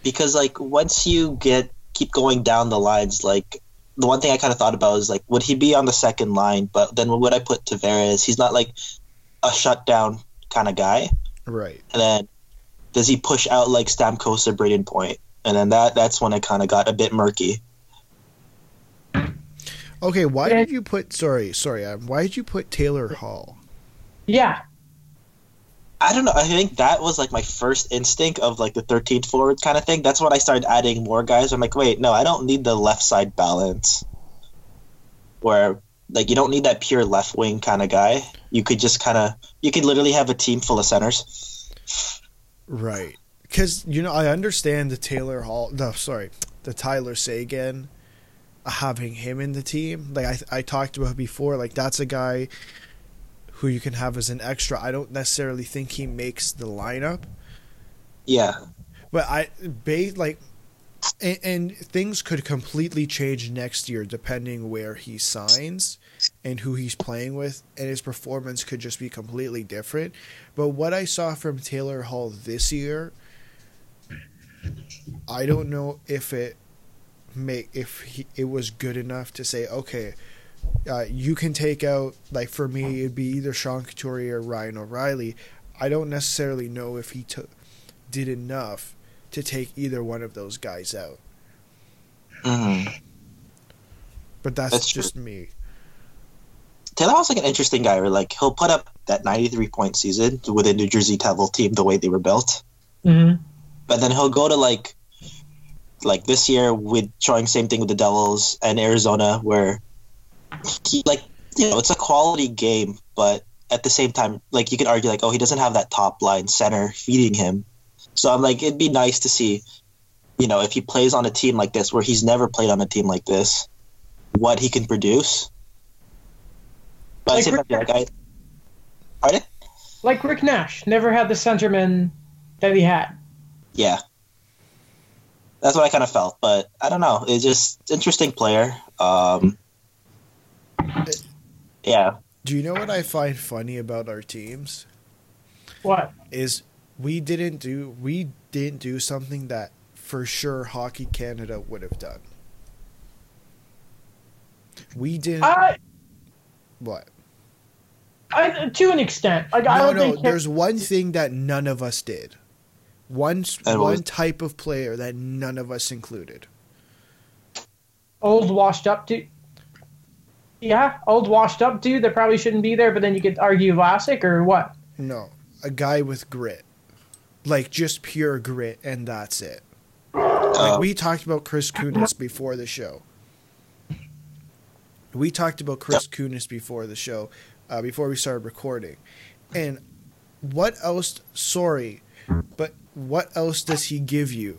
because like once you get keep going down the lines, like the one thing I kind of thought about is like would he be on the second line? But then would I put Tavares? He's not like a shutdown kind of guy. Right. And then does he push out like Stamkos or Brayden Point? And then that that's when it kind of got a bit murky. Okay. Why did you put? Sorry. Sorry. Um, why did you put Taylor Hall? Yeah. I don't know. I think that was like my first instinct of like the 13th forward kind of thing. That's when I started adding more guys. I'm like, wait, no, I don't need the left side balance. Where like you don't need that pure left wing kind of guy. You could just kind of you could literally have a team full of centers. Right. Because you know I understand the Taylor Hall. No, sorry, the Tyler Seguin. uh, Having him in the team, like I I talked about before, like that's a guy who you can have as an extra. I don't necessarily think he makes the lineup, Yeah, but I ba- like and, and things could completely change next year depending where he signs and who he's playing with, and his performance could just be completely different. But what I saw from Taylor Hall this year, I don't know if it make if he, it was good enough to say okay. Uh, you can take out like for me it'd be either Sean Couturier or Ryan O'Reilly. I don't necessarily know if he took did enough to take either one of those guys out. hmm But that's, That's just me. Taylor Hall's like an interesting guy. Where like he'll put up that 93 point season with a New Jersey Devil team the way they were built, Mm-hmm. But then he'll go to like like this year with trying same thing with the Devils and Arizona where he like you know it's a quality game, but at the same time like you could argue like oh he doesn't have that top line center feeding him. So I'm like it'd be nice to see you know if he plays on a team like this where he's never played on a team like this what he can produce. But Like same time, like I? Like Rick Nash never had the centerman that he had. Yeah. That's what I kind of felt, but I don't know. It's just interesting player. Um, yeah. Do you know what I find funny about our teams? What? Is we didn't do we didn't do something that for sure Hockey Canada would have done. We didn't I, what? I, to an extent. Like I No, don't no. think There's one thing that none of us did. One And one was- type of player that none of us included. old washed up dude. Yeah, old washed up dude that probably shouldn't be there, but then you could argue Vlasic or what? No, a guy with grit, like just pure grit, and that's it. Like we talked about Chris Kunitz before the show. We talked about Chris Kunitz before the show, uh, before we started recording, and what else? Sorry, but what else does he give you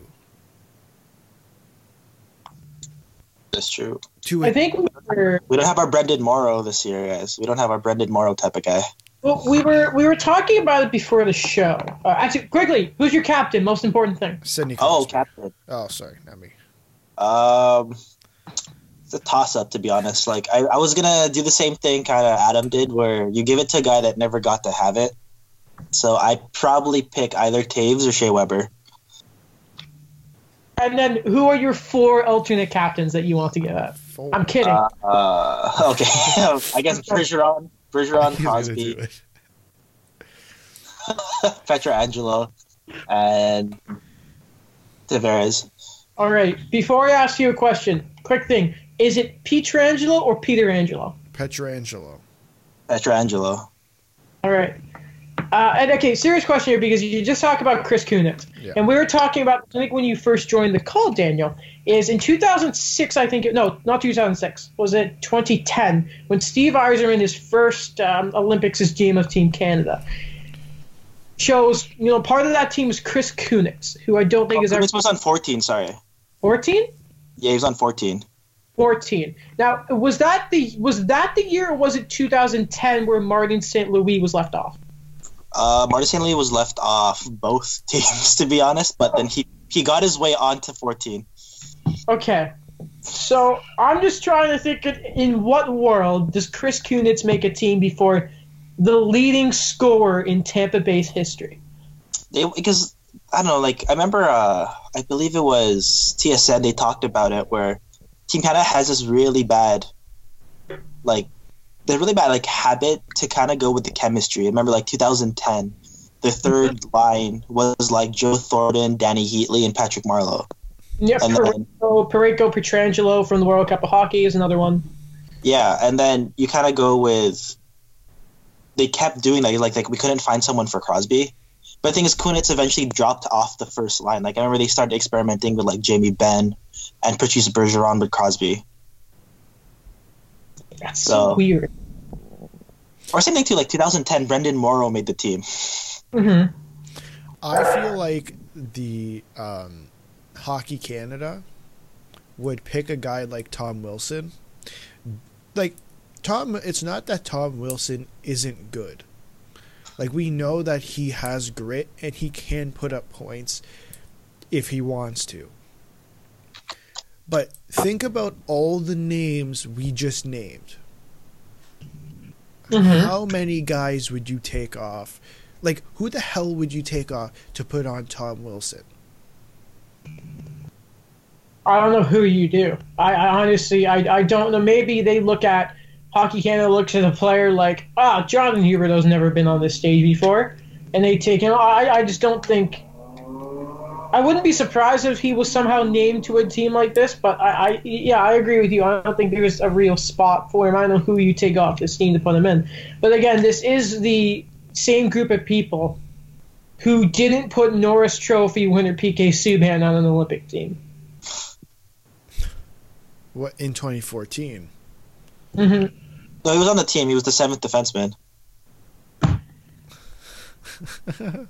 that's true. to I a think we were We don't have our Brenden Morrow this year, guys. We don't have our Brenden Morrow type of guy. well, we were we were talking about it before the show. Uh, actually, quickly, who's your captain? Most important thing. Sidney? Oh, captain. oh, sorry, not me. Um, it's a toss up, to be honest. Like, I, I was going to do the same thing kind of Adam did, where you give it to a guy that never got to have it. So I probably pick either Toews or Shea Weber. And then, who are your four alternate captains that you want to give up? Four. I'm kidding. Uh, uh, okay. I guess Bergeron, Bergeron, He's gonna Crosby, it. Pietrangelo, and Tavares. All right. Before I ask you a question, quick thing: is it Pietrangelo or Peter Angelo? Petrangelo. Petrangelo. All right. Uh, and okay, serious question here because you just talked about Chris Kunitz, Yeah. and we were talking about I think when you first joined the call, Daniel, is in 2006. I think it, no, not 2006. Was it 2010 when Steve Yzerman his first um, Olympics as GM of Team Canada? Shows you know part of that team is Chris Kunitz, who I don't think Oh, is ever Kunitz was on 14, sorry. 14. Yeah, he was on 14. 14. Now, was that the was that the year or was it 2010 where Martin St. Louis was left off? Uh, Martin. Louis was left off both teams, to be honest, but then he, he got his way onto 14. Okay. So I'm just trying to think in- in what world does Chris Kunitz make a team before the leading scorer in Tampa Bay's history? They, because, I don't know, like, I remember, uh, I believe it was TSN, they talked about it, where Team Canada has this really bad, like, the really bad, like, habit to kind of go with the chemistry. I remember, like, 2010, the third mm-hmm. line was, like, Joe Thornton, Dany Heatley, and Patrick Marleau. Yeah, And then- Pareko, Pareko Pietrangelo from the World Cup of Hockey is another one. Yeah, and then you kind of go with. They kept doing that. Like, like we couldn't find someone for Crosby, but the thing is, Kunitz eventually dropped off the first line. Like I remember they started experimenting with like Jamie Benn and Patrice Bergeron with Crosby, That's so, So- weird. or same thing too. Like 2010, Brenden Morrow made the team. hmm I feel like the um, Hockey Canada would pick a guy like Tom Wilson. Like Tom, it's not that Tom Wilson isn't good. Like we know that he has grit and he can put up points if he wants to. But think about all the names we just named. Mhm. How many guys would you take off? Like, who the hell would you take off to put on Tom Wilson? I don't know who you do. I, I honestly, I, I don't know. Maybe they look at Hockey Canada looks at a player like, ah, Jonathan Huberdeau's never been on this stage before, and they take him. I, I just don't think. I wouldn't be surprised if he was somehow named to a team like this, but I, I yeah, I agree with you. I don't think there's a real spot for him. I don't know who you take off this team to put him in. But again, this is the same group of people who didn't put Norris Trophy winner PK Subban on an Olympic team. What in 2014? hmm No, he was on the team. He was the seventh defenseman.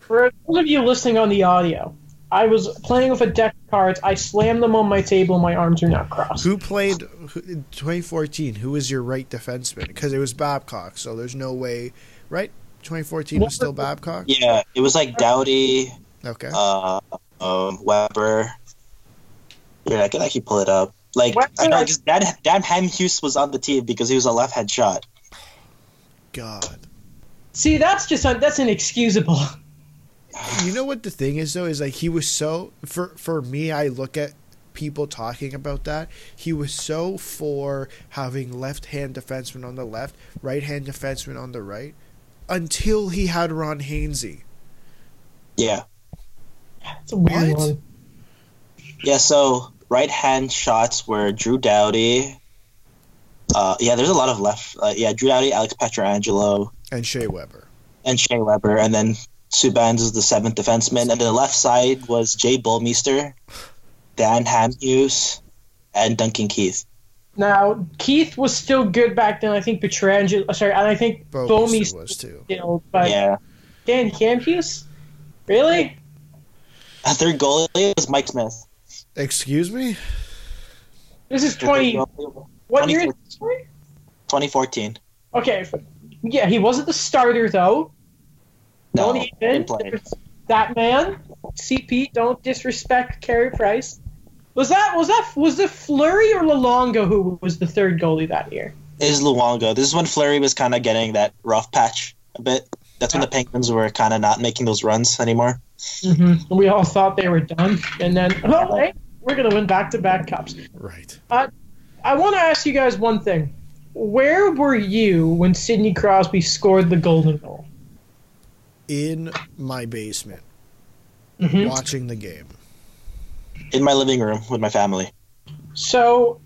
For those of you listening on the audio, I was playing with a deck of cards. I slammed them on my table. My arms are now crossed. Who played who, in 2014? Who was your right defenseman? Because it was Babcock, so there's no way, right? 2014 was still Babcock. Yeah, it was like Doughty, Okay. uh, um, Weber. Yeah, I can actually pull it up. Like, Weber, I know, like- just Dan, Dan Hamhuis was on the team because he was a left-hand shot. God. See, that's just un- that's inexcusable. You know what the thing is though is like he was so for for me I look at people talking about that he was so for having left hand defenseman on the left right hand defenseman on the right until he had Ron Hainsey. Yeah, It's a weird What? one. yeah. So right-hand shots were Drew Doughty. Uh, yeah, there's a lot of left. Uh, yeah, Drew Doughty, Alex Pietrangelo, and Shea Weber. and Shea Weber, and then Subban's is the seventh defenseman, and the left side was Jay Bouwmeester, Dan Hamhuis, and Duncan Keith. Now Keith was still good back then. I think Pietrangelo. Uh, sorry, and I think Bo Bomey's was too. still. But yeah, Dan Campius, really? a third goalie was Mike Smith. Excuse me? This is The twenty. What year? is this? 2014. Okay, f- yeah, he wasn't the starter though. No, don't even. That man, CP, don't disrespect Carey Price. Was that was that was it Fleury or Lalonga who was the third goalie that year? Is Luongo. This is when Fleury was kind of getting that rough patch a bit. That's when the Penguins were kind of not making those runs anymore. Mm-hmm. We all thought they were done, and then oh, hey, we're gonna win back-to-back cups. Right. I want to ask you guys one thing: Where were you when Sidney Crosby scored the golden goal? In my basement Mhm. watching the game. In my living room with my family. So,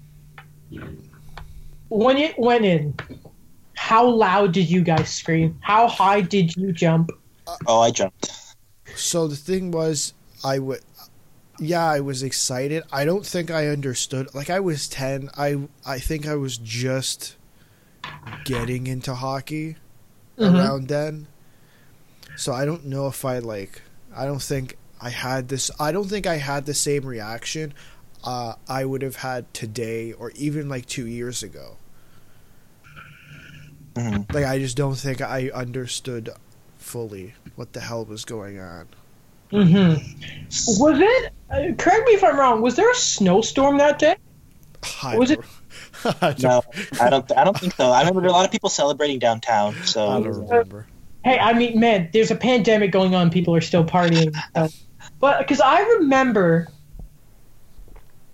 when it went in, how loud did you guys scream? How high did you jump? Oh, I jumped. So the thing was, I would, yeah, I was excited. I don't think I understood. Like I was ten. I I think I was just getting into hockey Mhm. around then. So I don't know if I like. I don't think I had this. I don't think I had the same reaction. Uh, I would have had today, or even like two years ago. Mhm. Like I just don't think I understood fully what the hell was going on. Mm-hmm. Was it? Uh, correct me if I'm wrong. Was there a snowstorm that day? I Was it- don't- I don't, No, I don't. I don't think so. I remember there were a lot of people celebrating downtown. So I So don't remember. Hey, I mean, man, there's a pandemic going on. People are still partying. So. But because I remember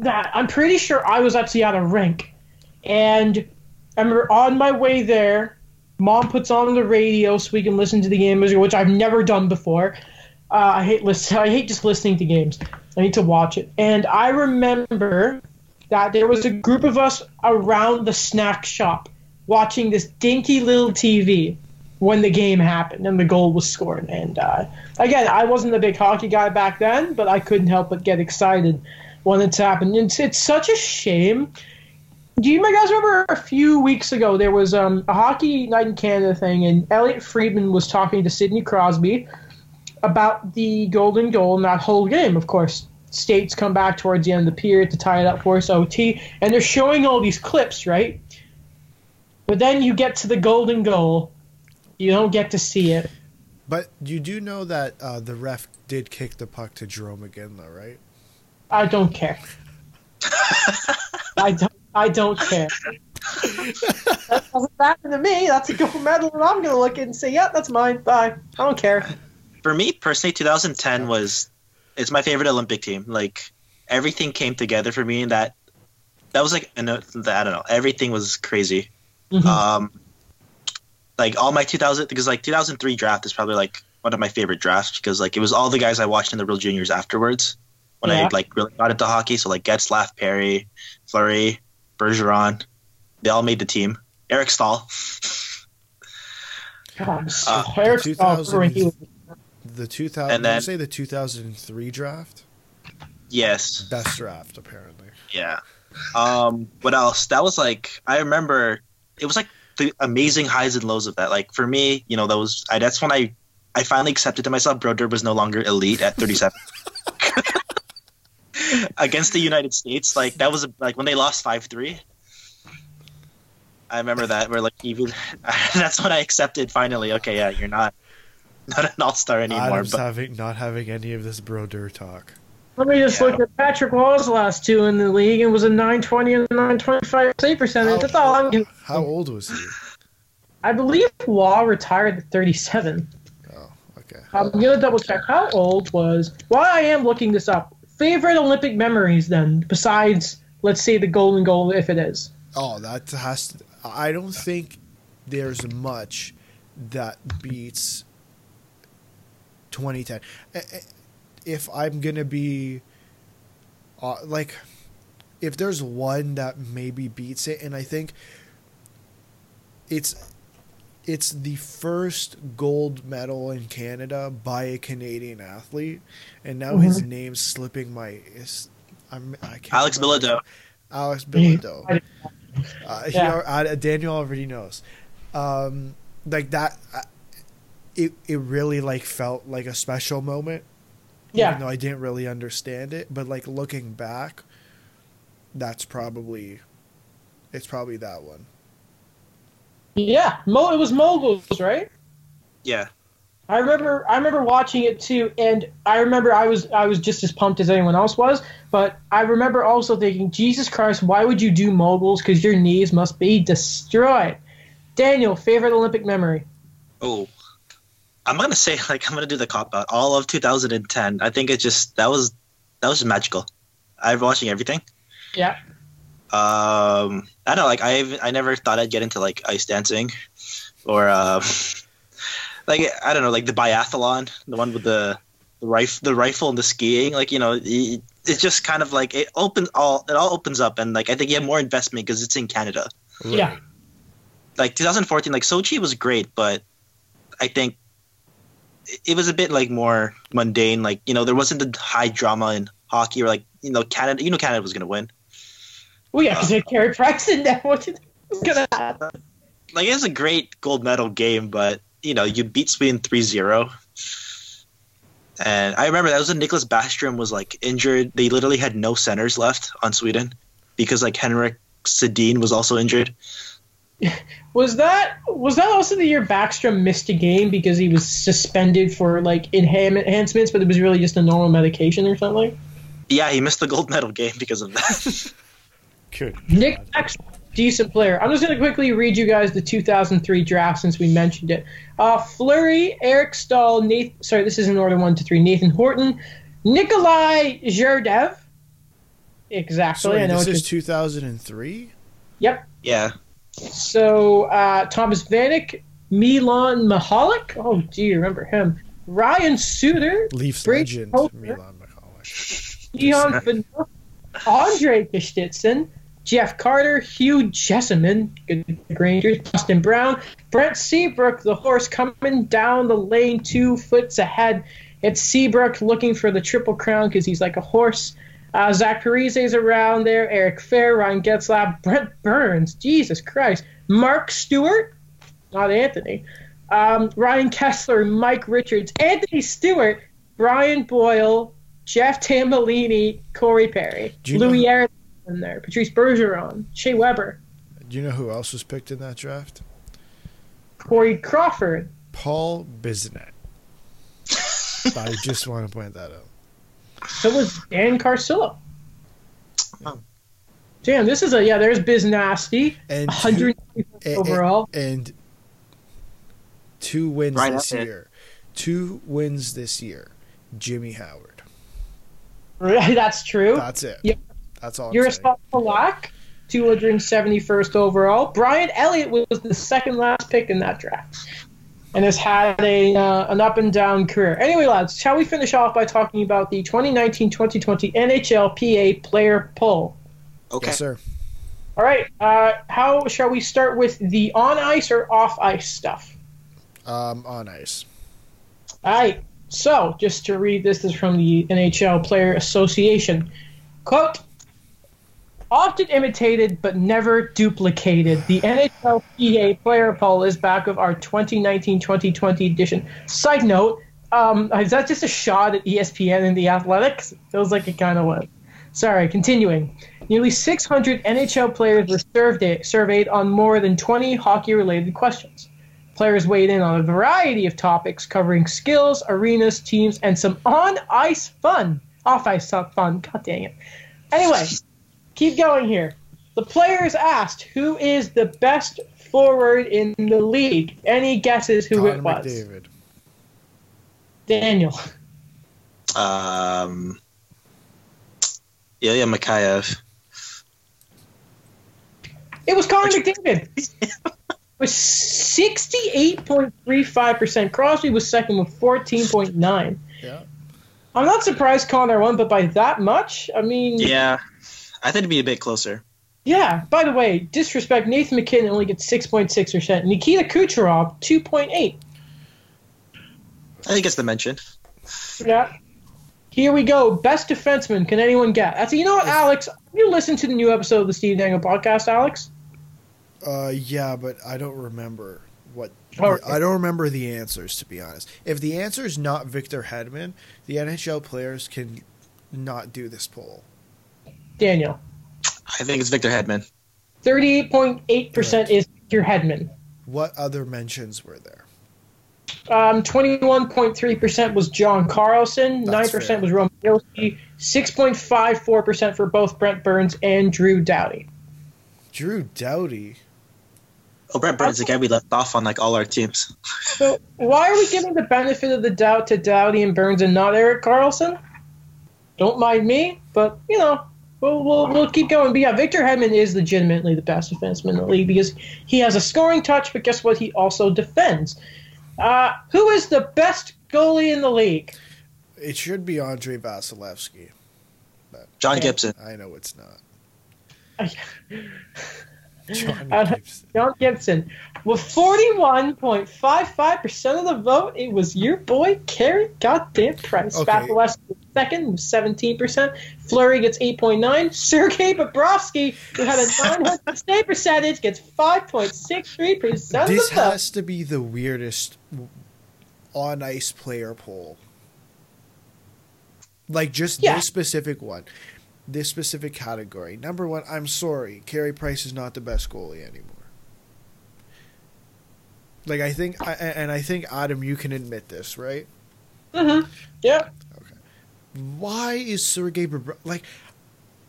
that, I'm pretty sure I was actually at a rink, and I remember on my way there, mom puts on the radio so we can listen to the game, music, which I've never done before. Uh, I hate listen. I hate just listening to games. I need to watch it. And I remember that there was a group of us around the snack shop watching this dinky little TV when the game happened and the goal was scored. And uh, again, I wasn't a big hockey guy back then, but I couldn't help but get excited when it's happened. It's, it's such a shame. Do you guys remember a few weeks ago there was um, a hockey night in Canada thing, and Elliotte Friedman was talking to Sidney Crosby about the golden goal in that whole game. Of course, states come back towards the end of the period to tie it up for us OT, and they're showing all these clips, right? But then you get to the golden goal, you don't get to see it. But you do know that uh, the ref did kick the puck to Jarome again, though, right? I don't care. I don't. I don't care. that doesn't matter to me. That's a gold medal, and I'm gonna look at it and say, "Yeah, that's mine." Bye. I don't care. For me personally, 2010 was it's my favorite Olympic team. Like everything came together for me, and that that was like I don't know. Everything was crazy. Mhm. Um, like all my 2000 because like 2003 draft is probably like one of my favorite drafts because like it was all the guys I watched in the World Juniors afterwards when I like really got into hockey. So like Getzlaf, Perry, Fleury, Bergeron, they all made the team. Eric Staal. God, Uh, Eric the Staal, when he was- The 2000, And did you then- say the 2003 draft? yes. Best draft, apparently. Yeah. Um, what else? That was like I remember it was like the amazing highs and lows of that. Like for me, you know, that was I, that's when I I finally accepted to myself Brodeur was no longer elite at 37. Against the United States, like that was like when they lost 5-3. I remember that where like even that's when I accepted finally. Okay, yeah, you're not not an all-star anymore, Adam's but having not having any of this Brodeur talk. Let me just Yeah. look at Patrick Roy's last two in the league and was a 920 and 925 save percentage. That's all I'm gonna How old was he? I believe Wall retired at 37. Oh, okay. I'm gonna double check. How old was? While I am looking this up, favorite Olympic memories then, besides let's say the golden goal, if it is. Oh, that has to. I don't think there's much that beats 2010. Eh, eh, If I'm gonna be, uh, like, if there's one that maybe beats it, and I think it's it's the first gold medal in Canada by a Canadian athlete, and now his name's slipping my. Is, I'm, I can't Alex remember. Bilodeau. Alex Bilodeau. Uh, Yeah. al- uh, Daniel already knows. Um, like that, uh, it it really like felt like a special moment. Yeah. Even though I didn't really understand it, but like looking back, that's probably, it's probably that one. Yeah, Mo, it was moguls, right? Yeah. I remember I remember watching it too, and I remember I was I was just as pumped as anyone else was. But I remember also thinking, Jesus Christ, why would you do moguls? Because your knees must be destroyed. Daniel, favorite Olympic memory? Oh, I'm gonna say like I'm gonna do the cop out. All of 2010, I think it just that was that was magical. I'm watching everything. Yeah. Um, I don't know, like I I never thought I'd get into like ice dancing, or um, like I don't know, like the biathlon, the one with the the rifle, the rifle and the skiing. Like you know, it, it's just kind of like it opens all it all opens up, and like I think you have more investment because it's in Canada. Yeah. Like 2014 like sochi was great but i think it- was a bit like more mundane like you know there wasn't the high drama in hockey or like you know canada you know canada was going to win Well, yeah, because they Price in there. What did- what's gonna happen? like it was a great gold medal game but you know you beat sweden 3-0 and i remember that was when Nicklas Backstrom was like injured they literally had no centers left on sweden because like henrik sedin was also injured Was that was that also the year Backstrom missed a game because he was suspended for like enha- enhancements, but it was really just a normal medication or something? yeah he missed the gold medal game because of that Good. Nick God. Backstrom, decent player. I'm just going to quickly read you guys the 2003 draft since we mentioned it. Uh, Fleury, Eric Staal, Nathan. Sorry, this is in order one to three. Nathan Horton, Nikolai Zherdev. Exactly. Sorry, I know this is 2003. Yep. yeah So uh, Thomas Vanek, Milan Michalek. Oh, do you remember him? Ryan Suter, Leafs Great legend poker. Milan Michalek. Dion Phaneuf, Andrei Kostitsyn, Jeff Carter, Hugh Jessiman, good Rangers, Dustin Brown, Brent Seabrook, the horse coming down the lane two foots ahead. It's Seabrook looking for the triple crown because he's like a horse. Uh, Zach Parise's around there, Eric Fehr, Ryan Getzlaf, Brent Burns, Jesus Christ, Mark Stewart, not Anthony, um, Ryan Kesler, Mike Richards, Anthony Stewart, Brian Boyle, Jeff Tambellini, Corey Perry, Louis know- in there, Patrice Bergeron, Shea Weber, Do you know who else was picked in that draft? Corey Crawford. Paul Bissonnette. I just want to point that out. So was Dan Carcillo. Damn, this is a yeah. There's Biz Nasty, And two, 100 eh, and- eh, overall. and two wins Right this up there. year. Two wins this year. Jimmy Howard. Right, that's true. That's it. Yeah. That's all. I'm saying. Yaroslav Polak, 271st overall. Brian Elliott was the second last pick in that draft, and has had a uh, an up and down career. Anyway, lads, shall we finish off by talking about the 2019-2020 NHL PA player poll? Okay. Yes, sir. All right, uh, how shall we start with the on ice or off ice stuff? Um, on ice. All right. So, just to read this, this is from the NHL Player Association. Quote Often imitated but never duplicated, the NHL PA player poll is back of our 2019 2020 edition. Side note, um, is that just a shot at ESPN and the Athletics? Feels like it kind of was. Sorry, continuing. Nearly 600 NHL players were surveyed, surveyed on more than 20 hockey related questions. Players weighed in on a variety of topics covering skills, arenas, teams, and some on ice fun. Off ice fun. God dang it. Anyway, keep going here. The players asked who is the best forward in the league. Any guesses who Connor it was? McDavid. Daniel. Um. Ilya Mikheyev. It was Connor McDavid. with 68.35%. Crosby was second with 14.9. Yeah. I'm not surprised Connor won, but by that much? I mean, Yeah, I think it'd be a bit closer. yeah. By the way, disrespect, Nathan MacKinnon only gets 6.6%. Nikita Kucherov, 2.8. I think it's the mention. Yeah. Here we go. Best defenseman. Can anyone get? That's you know what, Alex. You listen to the new episode of the Steve Dangle podcast, Alex. Uh, yeah, but I don't remember what. Okay. I don't remember the answers to be honest. If the answer is not Victor Hedman, the NHL players can not do this poll. Daniel. I think it's Victor Hedman. 38.8% is Victor Hedman. What other mentions were there? Um, 21.3% was John Carlson. That's 9% fair. was Roman Josi. 6.54% for both Brent Burns and Drew Doughty. Drew Doughty. Oh, Brent Burns, the guy we left off on like all our teams. So why are we giving the benefit of the doubt to Doughty and Burns and not Erik Karlsson? Don't mind me, but you know, we'll we'll, we'll keep going. But yeah, Victor Hedman is legitimately the best defenseman in the league because he has a scoring touch, but guess what? He also defends. Uh, who is the best goalie in the league? It should be Andrei Vasilevskiy. John Gibson. I know it's not. John Uh, Gibson. John Gibson. With 41.55% of the vote, it was your boy, Carey Goddamn Price. Okay. Vasilevskiy was second with 17%. Fleury gets 8.9. Sergei Bobrovsky, who had a 900 save percentage, gets 5.63% This has to be the weirdest on ice player poll. Like just Yeah. this specific one. This specific category. Number one, I'm sorry, Carey Price is not the best goalie anymore. Like I think, I, and I think Adam, you can admit this, right? hmm Yeah. Why is Sergei Bobro- like?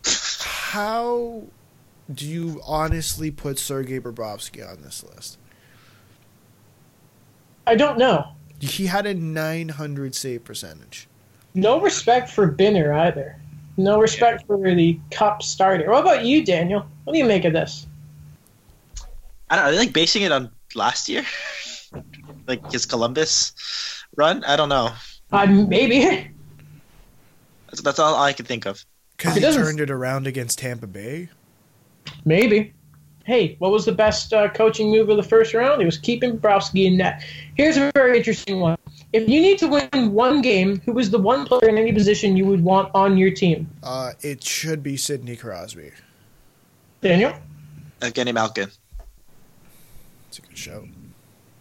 How do you honestly put Sergei Bobrovsky on this list? I don't know. He had a 900 save percentage. No respect for Binner either. No respect for the cup starter. What about you, Daniel? What do you make of this? I don't know. Are they like basing it on last year? like his Columbus run? I don't know. Uh, maybe. That's, that's all I can think of. Because He he turned it around against Tampa Bay. Maybe. Hey, what was the best uh, coaching move of the first round? It was keeping Browski in net. Here's a very interesting one. If you need to win one game, who is the one player in any position you would want on your team? Uh, it should be Sidney Crosby. Daniel? Evgeni Malkin. It's a good show.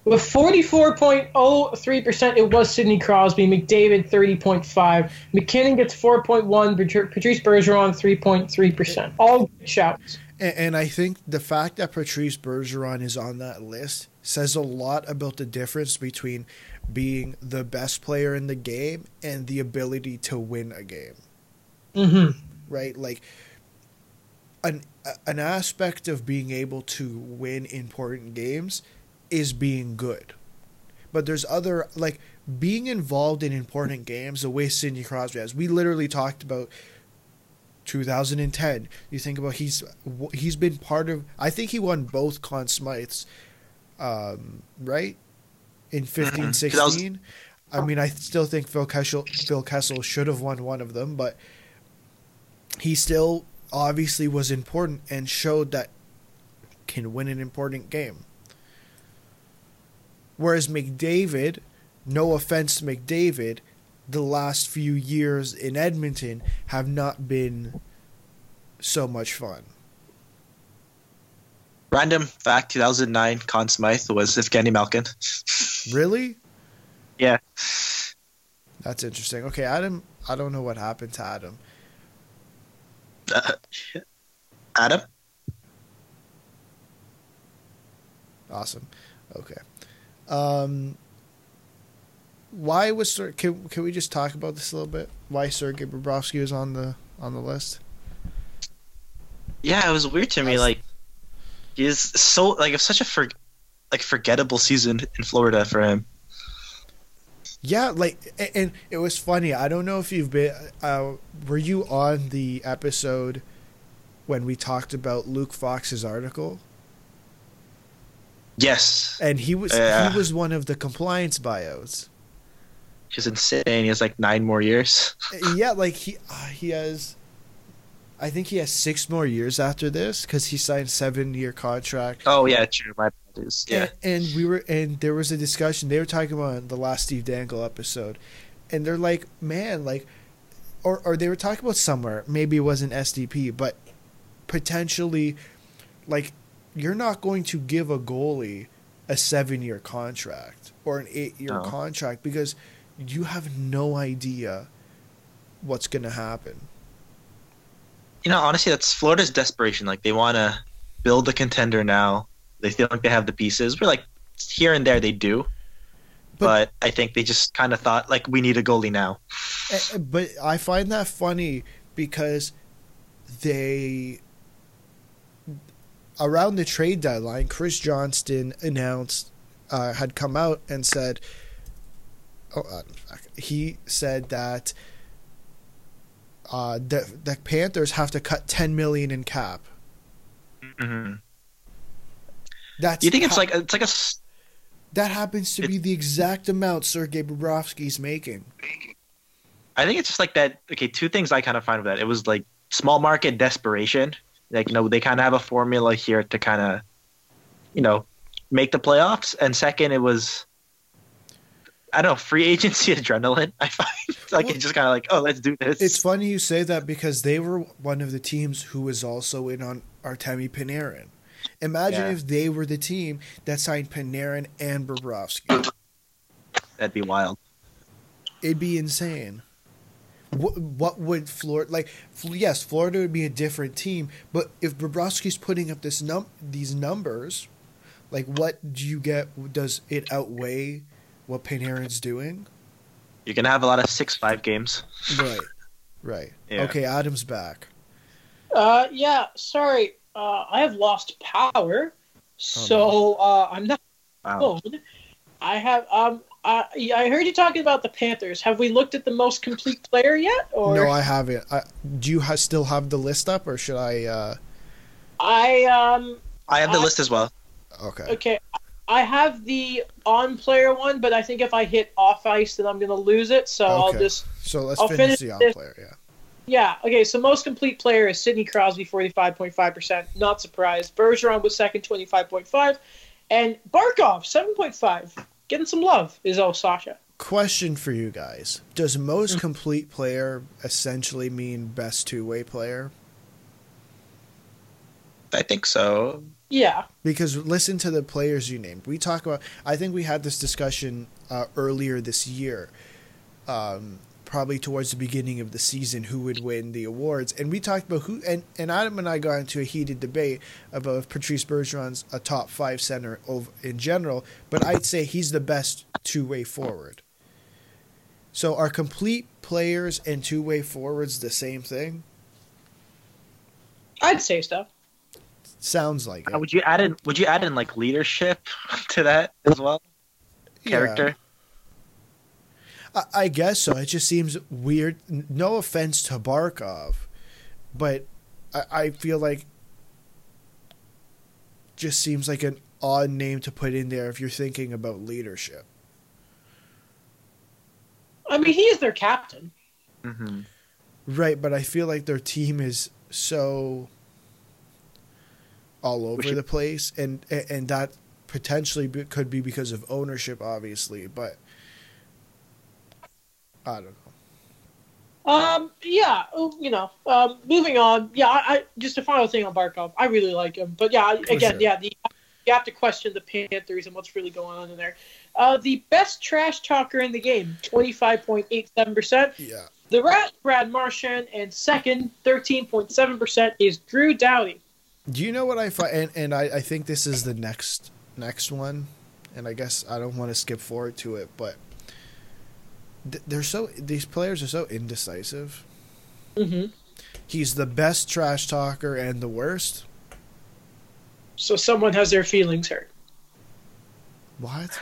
With 44.03%, it was Sidney Crosby. McDavid, 30.5. MacKinnon gets 4.1. Patrice Bergeron, 3.3%. All good shouts. And, and I think the fact that Patrice Bergeron is on that list says a lot about the difference between being the best player in the game and the ability to win a game. Mm-hmm. right? Like an an aspect of being able to win important games is being good. But there's other like being involved in important games the way Sidney Crosby has. We literally talked about 2010. You think about he's he's been part of. I think he won both Conn Smythes, um, right? In 15, Mhm. 16. I mean, I still think Phil Kessel Phil Kessel should have won one of them, but he still obviously was important and showed that can win an important game. Whereas McDavid, no offense to McDavid, the last few years in Edmonton have not been so much fun. Random fact: 2009 Conn Smythe was Evgeni Malkin. Really? Yeah. That's interesting. Okay, Adam, I don't know what happened to Adam. Uh, Adam. Awesome. Okay. Um, why was Ser- can can we just talk about this a little bit? Why Sergei Bobrovsky was on the on the list? Yeah, it was weird to me. Like, he is so like it's such a for, like forgettable season in Florida for him. Yeah, like, and it was funny. I don't know if you've been. Uh, were you on the episode when we talked about Luke Fox's article? Yes, And he was Yeah. he was one of the compliance bios. he's insane. He has like nine more years. yeah, like he uh, he has. I think he has six more years after this because he signed seven year contract. Oh yeah, true. My apologies. Yeah, And, and we were and there was a discussion. They were talking about the last Steve Dangle episode, and they're like, man, like, or or they were talking about somewhere. Maybe it wasn't SDP, but potentially, like, you're not going to give a goalie a seven year contract or an eight year No. contract because you have no idea what's going to happen. you know, honestly, that's Florida's desperation. Like they want to build a contender now. They feel like they have the pieces. We're like here and there they do, But- but, I think they just kind of thought like we need a goalie now. Eh, but I find that funny because they around the trade deadline, Chris Johnston announced uh, had come out and said, "Oh, uh, he said that uh, the the Panthers have to cut ten million in cap. Mm-hmm. That's You think it's ha- like it's like a that happens to be the exact amount Sergei Bobrovsky's making. I think it's just like that. Okay, two things I kind of find with that. It was like small market desperation. Like you know they kind of have a formula here to kind of, you know, make the playoffs. And second, it was. I don't know, free agency adrenaline. I find like Well- it's just kind of like, oh, let's do this. It's funny you say that because they were one of the teams who was also in on Artemi Panarin. Imagine Yeah. if they were the team that signed Panarin and Bobrovsky. That'd be wild. It'd be insane. What, what would Florida like? Yes, Florida would be a different team, but if Bobrovsky's putting up this num these numbers, like what do you get? Does it outweigh what Panarin's doing? You're gonna have a lot of six five games. Right, right. Yeah. Okay, Adam's back. Uh, yeah, sorry. Uh, I have lost power, so uh, I'm not Wow. I have um. I I heard you talking about the Panthers. Have we looked at the most complete player yet? Or No, I haven't. I, do you ha- still have the list up, or should I? Uh, I um. I have the I- list as well. okay. Okay, I have the on player one, but I think if I hit off ice, then I'm gonna lose it. So I'll just So let's I'll finish finish the on this. player. Yeah. yeah. Okay, so most complete player is Sidney Crosby, forty five point five percent. Not surprised. Bergeron was second, twenty five point five, and Barkov seven point five. Getting some love is oh Sasha. Question for you guys: Does most Mm. complete player essentially mean best two way player? I think so. Yeah. Because listen to the players you named. We talk about. I think we had this discussion uh, earlier this year, um, probably towards the beginning of the season, who would win the awards, and we talked about who. And, and Adam and I got into a heated debate about if Patrice Bergeron's a top five center of, in general, but I'd say he's the best two way forward. So are complete players and two way forwards the same thing? I'd say so. Sounds like it. Uh, would you add in? Would you add in like leadership to that as well? Yeah. Character. I, I guess so. It just seems weird. No offense to Barkov, but I, I feel like just seems like an odd name to put in there if you're thinking about leadership. I mean, he is their captain. hmm Right, but I feel like their team is so all over should- the place, and and that potentially could be because of ownership, obviously. But I don't know. Um, yeah, you know, um, moving on. Yeah, I, I just a final thing on Barkov. I really like him, but yeah, again, sure. yeah, the, you have to question the Panthers and what's really going on in there. Uh, the best trash talker in the game, twenty five point eight seven percent. Yeah, The rat, Brad Marchand, and second, thirteen point seven percent is Drew Doughty. Do you know what I find? And, and I, I think this is the next next one, and I guess I don't want to skip forward to it, but they're so these players are so indecisive. Mm-hmm. He's the best trash talker and the worst. So someone has their feelings hurt. What?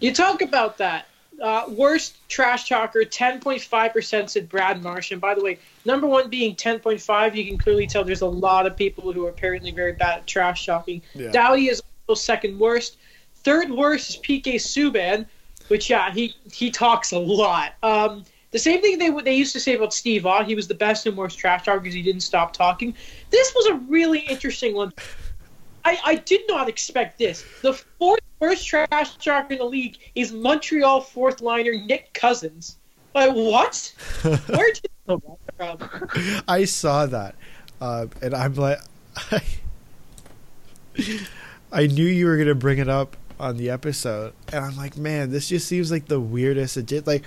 You talk about that. Uh, worst trash talker, 10.5% said Brad Marchand. By the way, number one being 10.5, you can clearly tell there's a lot of people who are apparently very bad at trash talking. Yeah. Doughty is also second worst. Third worst is PK Subban, which, yeah, he, he talks a lot. Um, the same thing they they used to say about Steve Ott. He was the best and worst trash talker because he didn't stop talking. This was a really interesting one. I, I did not expect this. The fourth worst trash talker in the league is Montreal fourth liner Nick Cousins. Like what? Where did come from? I saw that, uh, and I'm like, I, I knew you were gonna bring it up on the episode, and I'm like, man, this just seems like the weirdest. It did like,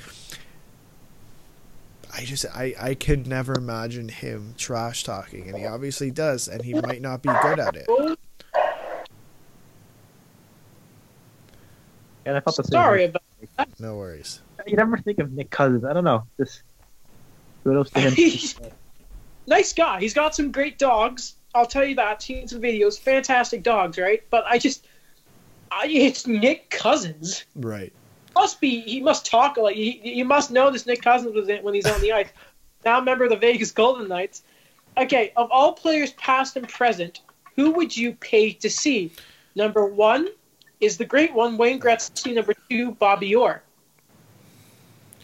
I just, I, I could never imagine him trash talking, and he obviously does, and he might not be good at it. And I thought the same. Sorry about No worries. You never think of Nick Cousins. I don't know. Just kudos to him. nice guy. He's got some great dogs. I'll tell you that. Seen some videos. Fantastic dogs, right? But I just, I, it's Nick Cousins. Right. Must be. He must talk like. He, you must know this Nick Cousins was in when he's on the ice. Now member of the Vegas Golden Knights. Okay, of all players past and present, who would you pay to see? Number one is the great one, Wayne Gretzky. Number two, Bobby Orr.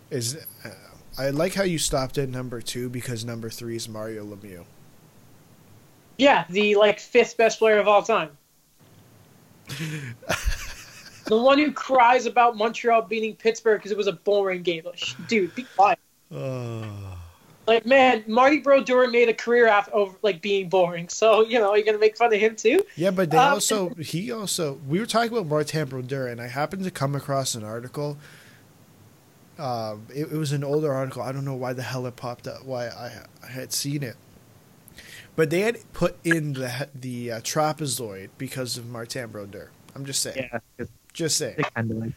Is uh, I like how you stopped at number two because number three is Mario Lemieux. Yeah, the like fifth best player of all time. The one who cries about Montreal beating Pittsburgh because it was a boring game. Dude, be quiet. Oh. Like, man, Marty Brodeur made a career out of like being boring. So you know, you're gonna make fun of him too. Yeah, but they Um, also he also we were talking about Martin Brodeur, and I happened to come across an article. Um, it, it was an older article. I don't know why the hell it popped up. Why I I had seen it, but they had put in the the uh, trapezoid because of Martin Brodeur. I'm just saying. yeah, Just saying. kind of like.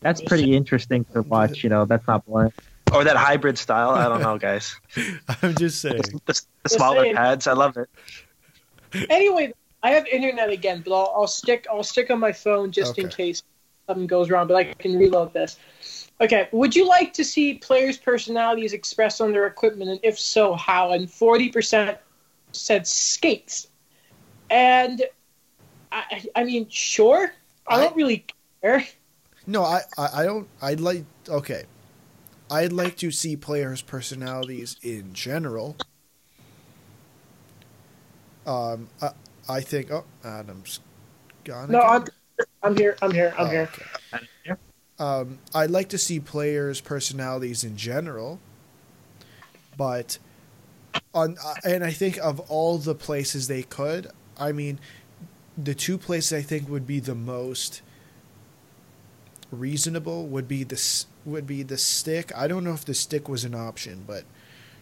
That's pretty interesting to watch. You know, that's not boring. Or that hybrid style. I don't know, guys. I'm just saying. The, the, the smaller saying. pads. I love it. Anyway, I have internet again, but I'll, I'll stick I'll stick on my phone just in case something goes wrong. But I can reload this. Okay, would you like to see players' personalities expressed on their equipment, and if so, how? And forty percent said skates, and I, I mean, sure, I don't really care. No, I, I, I don't. I'd like. Okay, I'd like to see players' personalities in general. Um, I, I think. Oh, Adam's gone. No, again? I'm I'm here. I'm here. I'm Oh, here. okay. Um, I'd like to see players' personalities in general, but on uh, and I think of all the places they could, I mean, the two places I think would be the most reasonable would be the would be the stick. I don't know if the stick was an option, but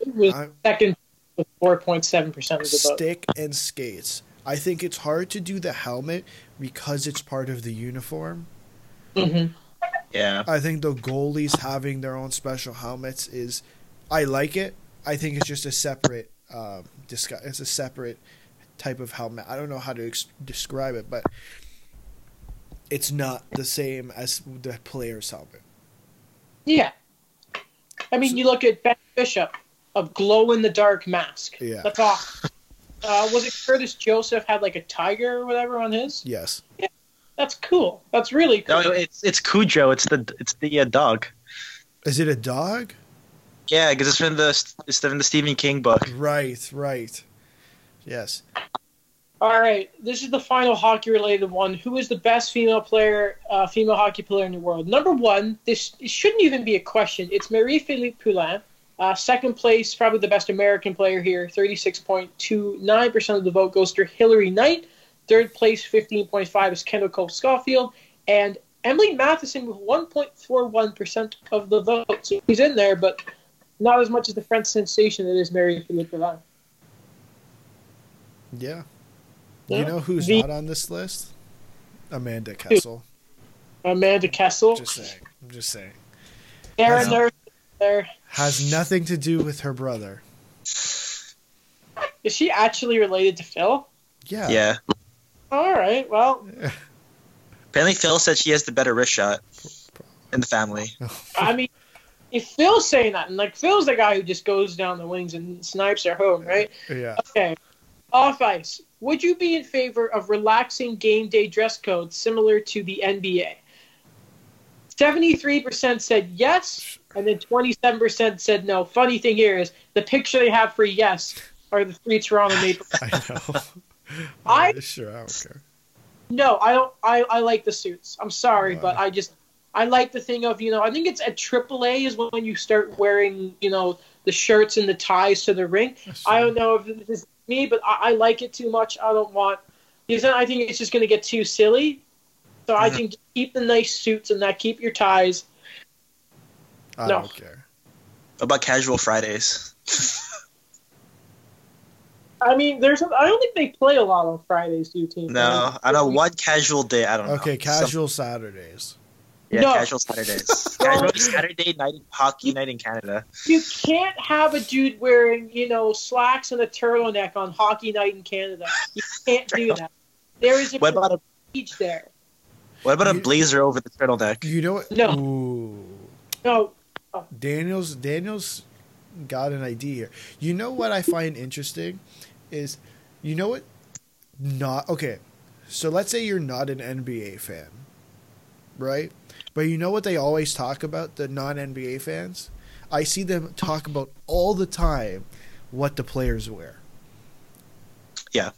It was I- second with four point seven percent of the vote. stick and skates. I think it's hard to do the helmet because it's part of the uniform. hmm Yeah. I think the goalies having their own special helmets is, I like it. I think it's just a separate um, disguise. It's a separate type of helmet. I don't know how to ex- describe it, but it's not the same as the player's helmet. Yeah. I mean, you look at Ben Bishop, a glow in the dark mask. Yeah. That's awesome. Uh, was it Curtis Joseph had like a tiger or whatever on his? Yes. Yeah, That's cool. That's really cool. No, it's it's Cujo. It's the it's the uh, dog. Is it a dog? Yeah, because it's from the it's from the Stephen King book. Right, right. Yes. All right, this is the final hockey-related one. Who is the best female player, uh, female hockey player in the world? Number one, this it shouldn't even be a question. It's Marie-Philippe Poulin. Uh, second place, probably the best American player here. Thirty-six point two nine percent of the vote goes to Hilary Knight. Third place, fifteen point five, is Kendall Coyne Schofield, and Emily Matheson with one point four one percent of the vote. So he's in there, but not as much as the French sensation that is Marie-Philippe Poulin. Yeah. Yeah. You know who's The- not on this list? Amanda Kessel. Amanda Kessel, Just saying. I'm just saying. Aaron Wow. There. Has nothing to do with her brother. Is she actually related to Phil? Yeah. Yeah. All right. Well, Apparently, Phil said she has the better wrist shot in the family. I mean, if Phil's saying that, and like Phil's the guy who just goes down the wings and snipes their home, right? Yeah. Okay. Off ice. Would you be in favor of relaxing game day dress codes similar to the NBA? 73% said yes, and then 27% said no. Funny thing here is the picture they have for yes are the three Toronto Maple Leafs. I know. I- sure, I don't care. No, I don't. I, I like the suits. I'm sorry, Wow. but I just I like the thing of you know I think it's at AAA is when you start wearing you know the shirts and the ties to the ring. I don't know if this is me, but I, I like it too much. I don't want because then I think it's just going to get too silly. So I Mhm. think keep the nice suits and that. Keep your ties. I No. don't care. What about casual Fridays? I mean, there's I don't think they play a lot on Fridays. Do you team? No, I don't know one casual day. I don't know. Okay, Some- casual Saturdays. Yeah, No. casual Saturdays. casual Saturday night hockey night in Canada. You can't have a dude wearing, you know, slacks and a turtleneck on hockey night in Canada. You can't do that. There is a What about a beach there. what about a blazer over the turtleneck? You know what? No. Ooh. No, Daniels Daniels got an idea here. You know what I find interesting is you know what not okay. So let's say you're not an NBA fan. Right? But you know what they always talk about the non-NBA fans? I see them talk about all the time what the players wear. Yeah.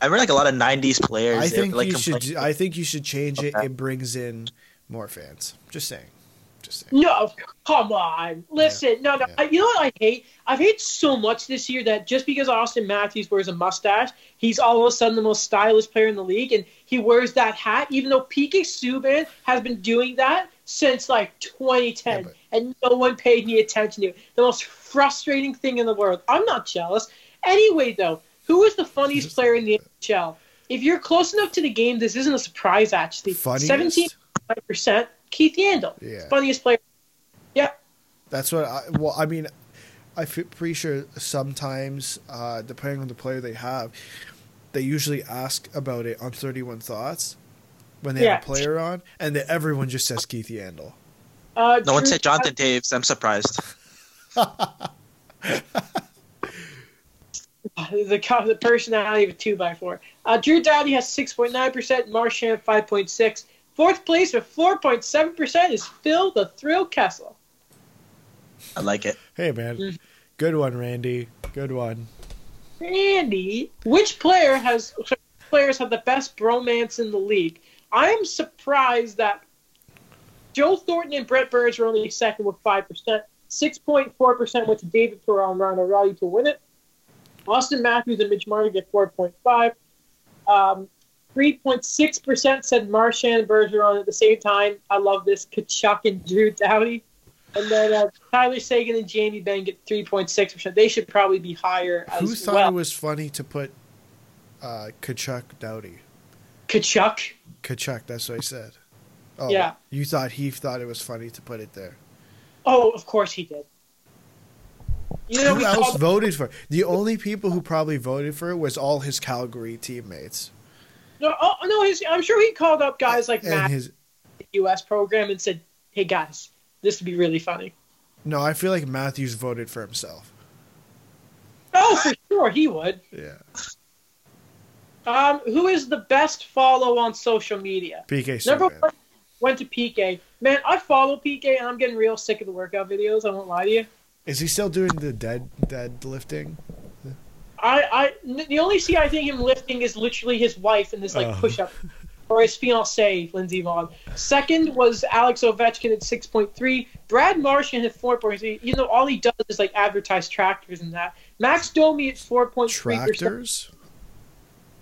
I remember like a lot of '90s players. I think like you should I think you should change it. It brings in more fans. Just saying. Just saying. no, come on. Listen, no, no. Yeah. I, you know what I hate? I've hated so much this year that just because Auston Matthews wears a mustache, he's all of a sudden the most stylish player in the league, and he wears that hat, even though PK Subban has been doing that since like 2010, Yeah, but- and no one paid any attention to it. The most frustrating thing in the world. I'm not jealous. Anyway, though, who is the funniest player in the NHL? If you're close enough to the game, this isn't a surprise, actually. Funniest? 17% Keith Yandle. Yeah. Funniest player. Yeah, that's what I. Well, I mean, I'm pretty sure sometimes, uh, depending on the player they have, they usually ask about it on 31 Thoughts when they Yeah. have a player on, and then everyone just says Keith Yandle. Uh, No one said Jonathan Toews. I'm surprised. the the personality of a two by four. Uh, Drew Doughty has six point nine percent. Marchand five point six. Fourth place with four point seven percent is Phil the Thrill Kessel. I like it. Hey, man. Mm. Good one, Randy. Good one. Randy, which player has players have the best bromance in the league? I am surprised that Joe Thornton and Brent Burns were only second with five percent. Six point four percent went to David Perron and Ron O'Reilly to win it. Auston Matthews and Mitch Marner get four point five. Um, 3.6% said Marchand and Bergeron at the same time. I love this. Tkachuk and Drew Doughty. And then uh, Tyler Seguin and Jamie Benn get 3.6%. They should probably be higher Who thought well. it was funny to put uh, Tkachuk Doughty? Tkachuk? Tkachuk, that's what I said. Oh, Yeah. You thought he thought it was funny to put it there. Oh, of course he did. You know, Who else voted for? it? The only people who probably voted for it was all his Calgary teammates no, oh, no, his, I'm sure he called up guys like Matt, his. the U.S. program, and said, "Hey guys, this would be really funny." No, I feel like Matthews voted for himself. Oh, for sure, he would. Yeah, Um, who is the best follow on social media? PK Number one went to PK. Man, I follow PK, and I'm getting real sick of the workout videos. I won't lie to you. Is he still doing the dead deadlifting? I, I, the only see I think him lifting is literally his wife in this like Oh. push up, or his fiancee Lindsey Vonn. Second was Alex Ovechkin at six point three. Brad Marchand at four point three. You know, all he does is like advertise tractors and that. Max Domi at four point three. Tractors.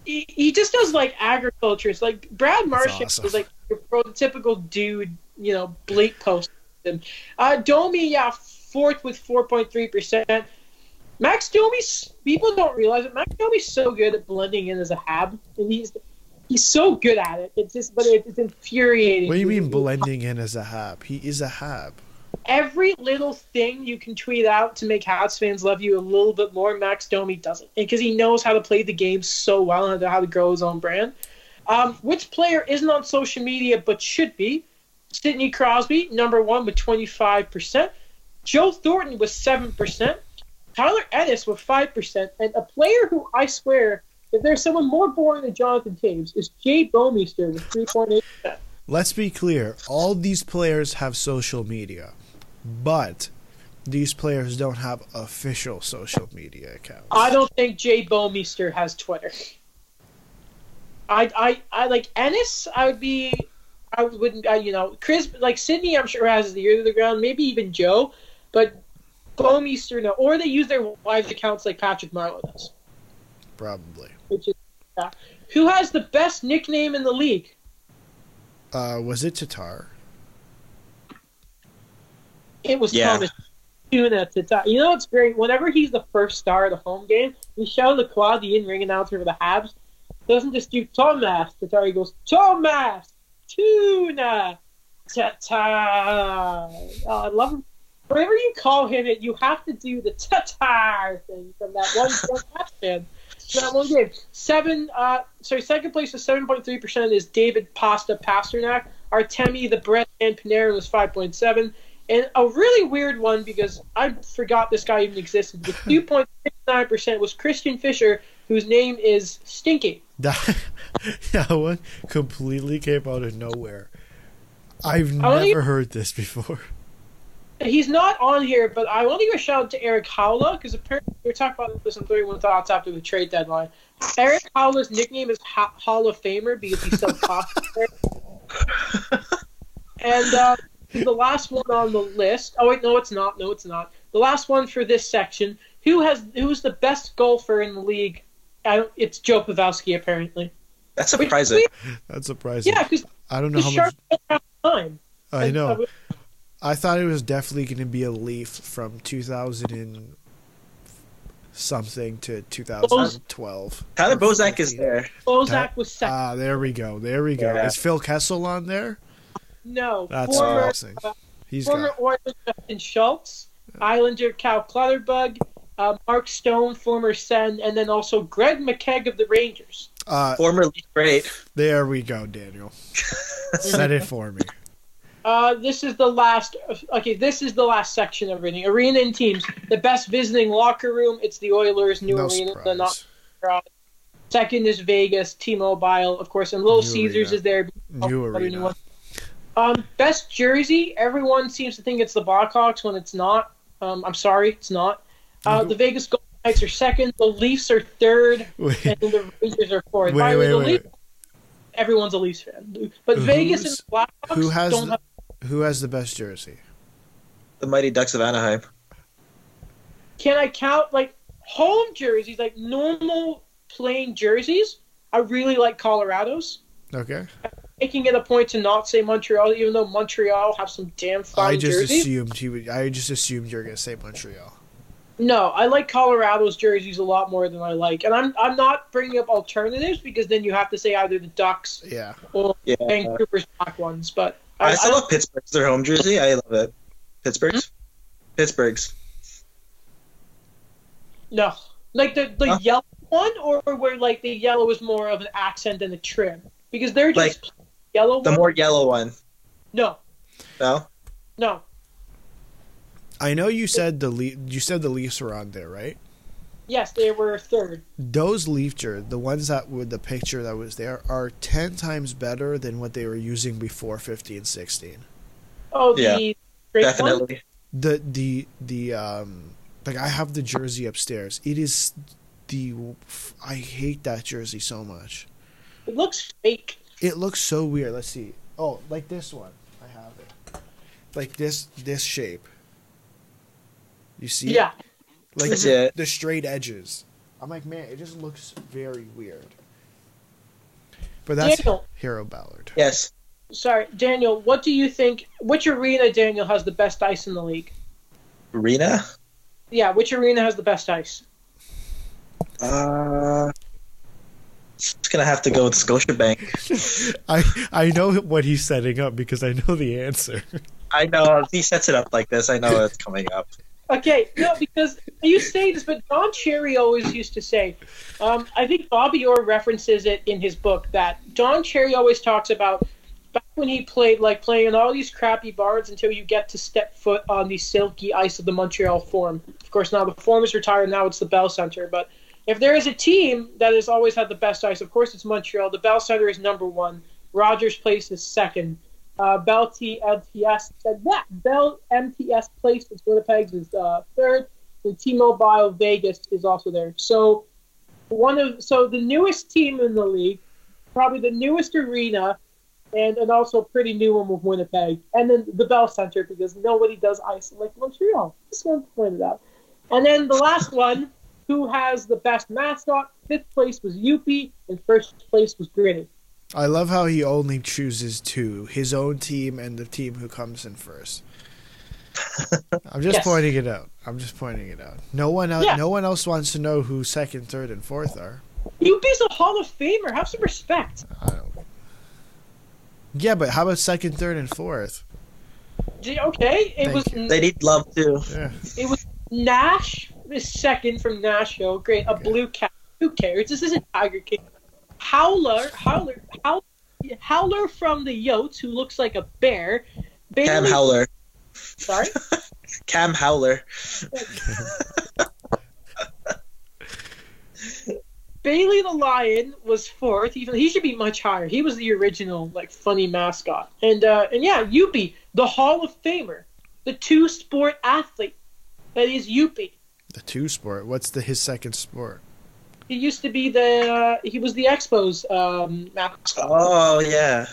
He, he just does like agriculture. It's like Brad Marchand awesome. is like your prototypical dude. You know, bleak post. Uh, Domi, yeah, fourth with four point three percent. Max Domi's people don't realize it. Max Domi's so good at blending in as a hab, and he's he's so good at it. It's just, but it, it's infuriating. What do you mean blending in as a hab? He is a hab. Every little thing you can tweet out to make Habs fans love you a little bit more, Max Domi doesn't, because he knows how to play the game so well and how to grow his own brand. Um, which player isn't on social media but should be? Sidney Crosby, number one with twenty five percent. Joe Thornton with seven percent. Tyler Ennis with five percent, and a player who I swear, if there's someone more boring than Jonathan Toews, is Jay Bouwmeester with three point eight percent. Let's be clear. All these players have social media, but these players don't have official social media accounts. I don't think Jay Bouwmeester has Twitter. I I I like Ennis. I would be. I wouldn't. I, you know, Chris like Sidney. I'm sure has the ear to the ground. Maybe even Joe, but Bouwmeester no. Or they use their wives' accounts like Patrick Marleau does. Probably. Which is yeah. who has the best nickname in the league? Uh, was it Tatar? It was Yeah. Thomas Tuna to tie. You know what's great? Whenever he's the first star of the home game, Michel Lacroix, the in-ring announcer for the Habs, doesn't just do Thomas Tatar. He goes Thomas Tuna Tatar. Oh, I love him. Whenever you call him it, you have to do the Tatar thing from that one from that one game. Seven. Uh, sorry, second place with seven point three percent is David Pasta Pastrnak. Artemi the Brett and Panarin was five point seven. And a really weird one because I forgot this guy even existed. With 2.69% was Christian Fischer, whose name is Stinky. That, one completely came out of nowhere. I've never heard this before. He's not on here, but I want to give a shout out to Erik Haula because apparently we were talking about this in 31 Thoughts after the trade deadline. Erik Haula's nickname is ha- Hall of Famer because he's so popular. and uh, the last one on the list. Oh wait, no, it's not. No, it's not. The last one for this section. Who has who's the best golfer in the league? I don't, it's Joe Pavelski apparently. That's Which- surprising. That's surprising. Yeah, because I don't know how much. Sharks don't have time. I And, know. I thought it was definitely going to be a leaf from 2000 and something to 2012. Tyler Bozak is there. Bozak was second. Ah, there we go. There we go. Yeah. Is Phil Kessel on there? no, That's former amazing. He's former got. Oilers Justin Schultz, Islander Cal Clutterbuck, uh, Mark Stone, former Sen, and then also Greg McKegg of the Rangers. Uh, Former league great. there we go, Daniel. Said it for me. Uh, this is the last. Okay, this is the last section of everything. Arena and teams. The best visiting locker room. It's the Oilers' new No arena. The not surprise. second is Vegas, T-Mobile, of course, and Little New Caesars arena. is there. New Another arena. Um, best jersey. Everyone seems to think it's the Blackhawks when it's not. Um, I'm sorry, it's not. Uh, Mm-hmm. the Vegas Golden Knights are second. The Leafs are third, Wait, and the Rangers are fourth. wait, By the way, wait, the wait, Leafs, everyone's a Leafs fan, but Vegas and Who's- the Blackhawks who has don't have. Who has the best jersey? The Mighty Ducks of Anaheim. Can I count like home jerseys, like normal plain jerseys? I really like Colorado's. Okay. Making it a point to not say Montreal, even though Montreal have some damn fine jerseys. I just jerseys. assumed he would. I just assumed you were going to say Montreal. No, I like Colorado's jerseys a lot more than I like, and I'm I'm not bringing up alternatives because then you have to say either the Ducks Yeah. or Yeah. Vancouver's black ones. But I, I, I love Pittsburgh's their home jersey. I love it. Pittsburgh's. Hmm? Pittsburgh's. No, like the the Huh? yellow one, or where like the yellow is more of an accent than a trim because they're just yellow. The one? more yellow one. no, No. no. I know you said the Le- you said the Leafs were on there, right? Yes, they were third. Those Leaf jerseys, the ones that with the picture that was there, are ten times better than what they were using before 15, 16. Oh, the Yeah, great one. Definitely. The the the um like I have the jersey upstairs. It is the I hate that jersey so much. It looks fake. It looks so weird. Let's see. Oh, like this one. I have it. Like this this shape. You see? Yeah, Like That's the, it. the straight edges. I'm like, man, it just looks very weird. But that's Daniel. Hero Ballard. Yes. Sorry, Daniel. What do you think? Which arena, Daniel, has the best ice in the league? Arena. Yeah, which arena has the best ice? Uh. Just gonna have to go with Scotiabank. I I know what he's setting up because I know the answer. I know he sets it up like this. I know it's coming up. Okay, no, because you say this, but Don Cherry always used to say, um, I think Bobby Orr references it in his book that Don Cherry always talks about back when he played, like playing in all these crappy bars until you get to step foot on the silky ice of the Montreal Forum. Of course, now the Forum is retired, now it's the Bell Center, but if there is a team that has always had the best ice, of course it's Montreal. The Bell Center is number one. Rogers Place is second. Uh, Bell T MTS said that Bell MTS Place is Winnipeg's is uh, third. The T-Mobile Vegas is also there. So one of so the newest team in the league, probably the newest arena, and and also a pretty new one with Winnipeg, and then the Bell Center because nobody does ice like Montreal. Just want to point it out. And then the last one, who has the best mascot? Fifth place was Youppi, and first place was Gritty. I love how he only chooses two: his own team and the team who comes in first. I'm just Yes. pointing it out. I'm just pointing it out. No one else. Yeah. No one else wants to know who second, third, and fourth are. Youppi's a Hall of Famer. Have some respect. I don't. Yeah, but how about second, third, and fourth? Okay, it Thank was you. They need love too. Yeah. it was Gnash is second from Nashville. Great, a blue cat. Who cares? This isn't Tiger King. Howler, Howler, Howler, Howler from the Yotes, who looks like a bear. Bailey, Cam Howler. Sorry. Cam Howler. Bailey the Lion was fourth. Even he should be much higher. He was the original like funny mascot. And uh, and yeah, Youppi, the Hall of Famer, the two sport athlete. That is Youppi. The two sport. What's the his second sport? He used to be the uh, he was the Expos um, mascot. Oh yeah.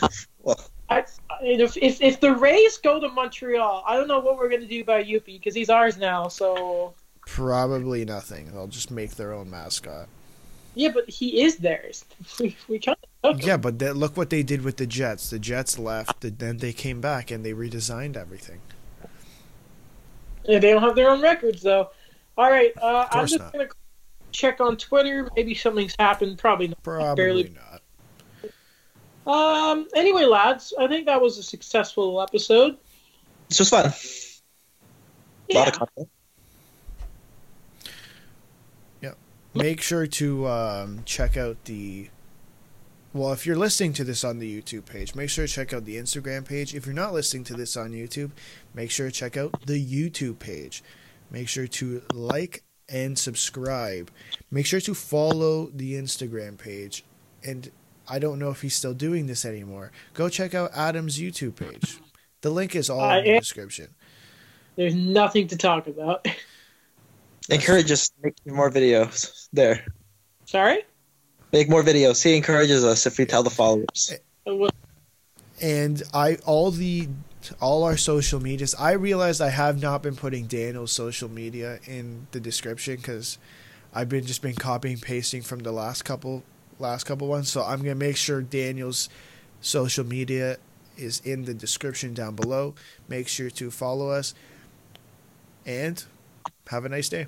I, I- if, if if the Rays go to Montreal, I don't know what we're gonna do by Youppi because he's ours now. So Probably nothing. They'll just make their own mascot. yeah, but he is theirs. We, we kind of. Yeah, but they, look what they did with the Jets. The Jets left, and then they came back and they redesigned everything. Yeah, they don't have their own records though. All right, uh, I'm course just not. gonna check on Twitter. Maybe something's happened. Probably not. Probably Barely. not. Um. Anyway, lads, I think that was a successful episode. This was fun. A Yeah. lot of content. Make sure to um, check out the. Well, if you're listening to this on the YouTube page, make sure to check out the Instagram page. If you're not listening to this on YouTube, make sure to check out the YouTube page. Make sure to like and subscribe. Make sure to follow the Instagram page. And I don't know if he's still doing this anymore. Go check out Adam's YouTube page. The link is all I in the description. There's nothing to talk about. Encourage us to make more videos. There. Sorry. Make more videos. He encourages us if we tell the followers. Uh, and I all the all our social medias. I realized I have not been putting Daniel's social media in the description because I've been just been copying pasting from the last couple last couple ones. So I'm gonna make sure Daniel's social media is in the description down below. Make sure to follow us and have a nice day.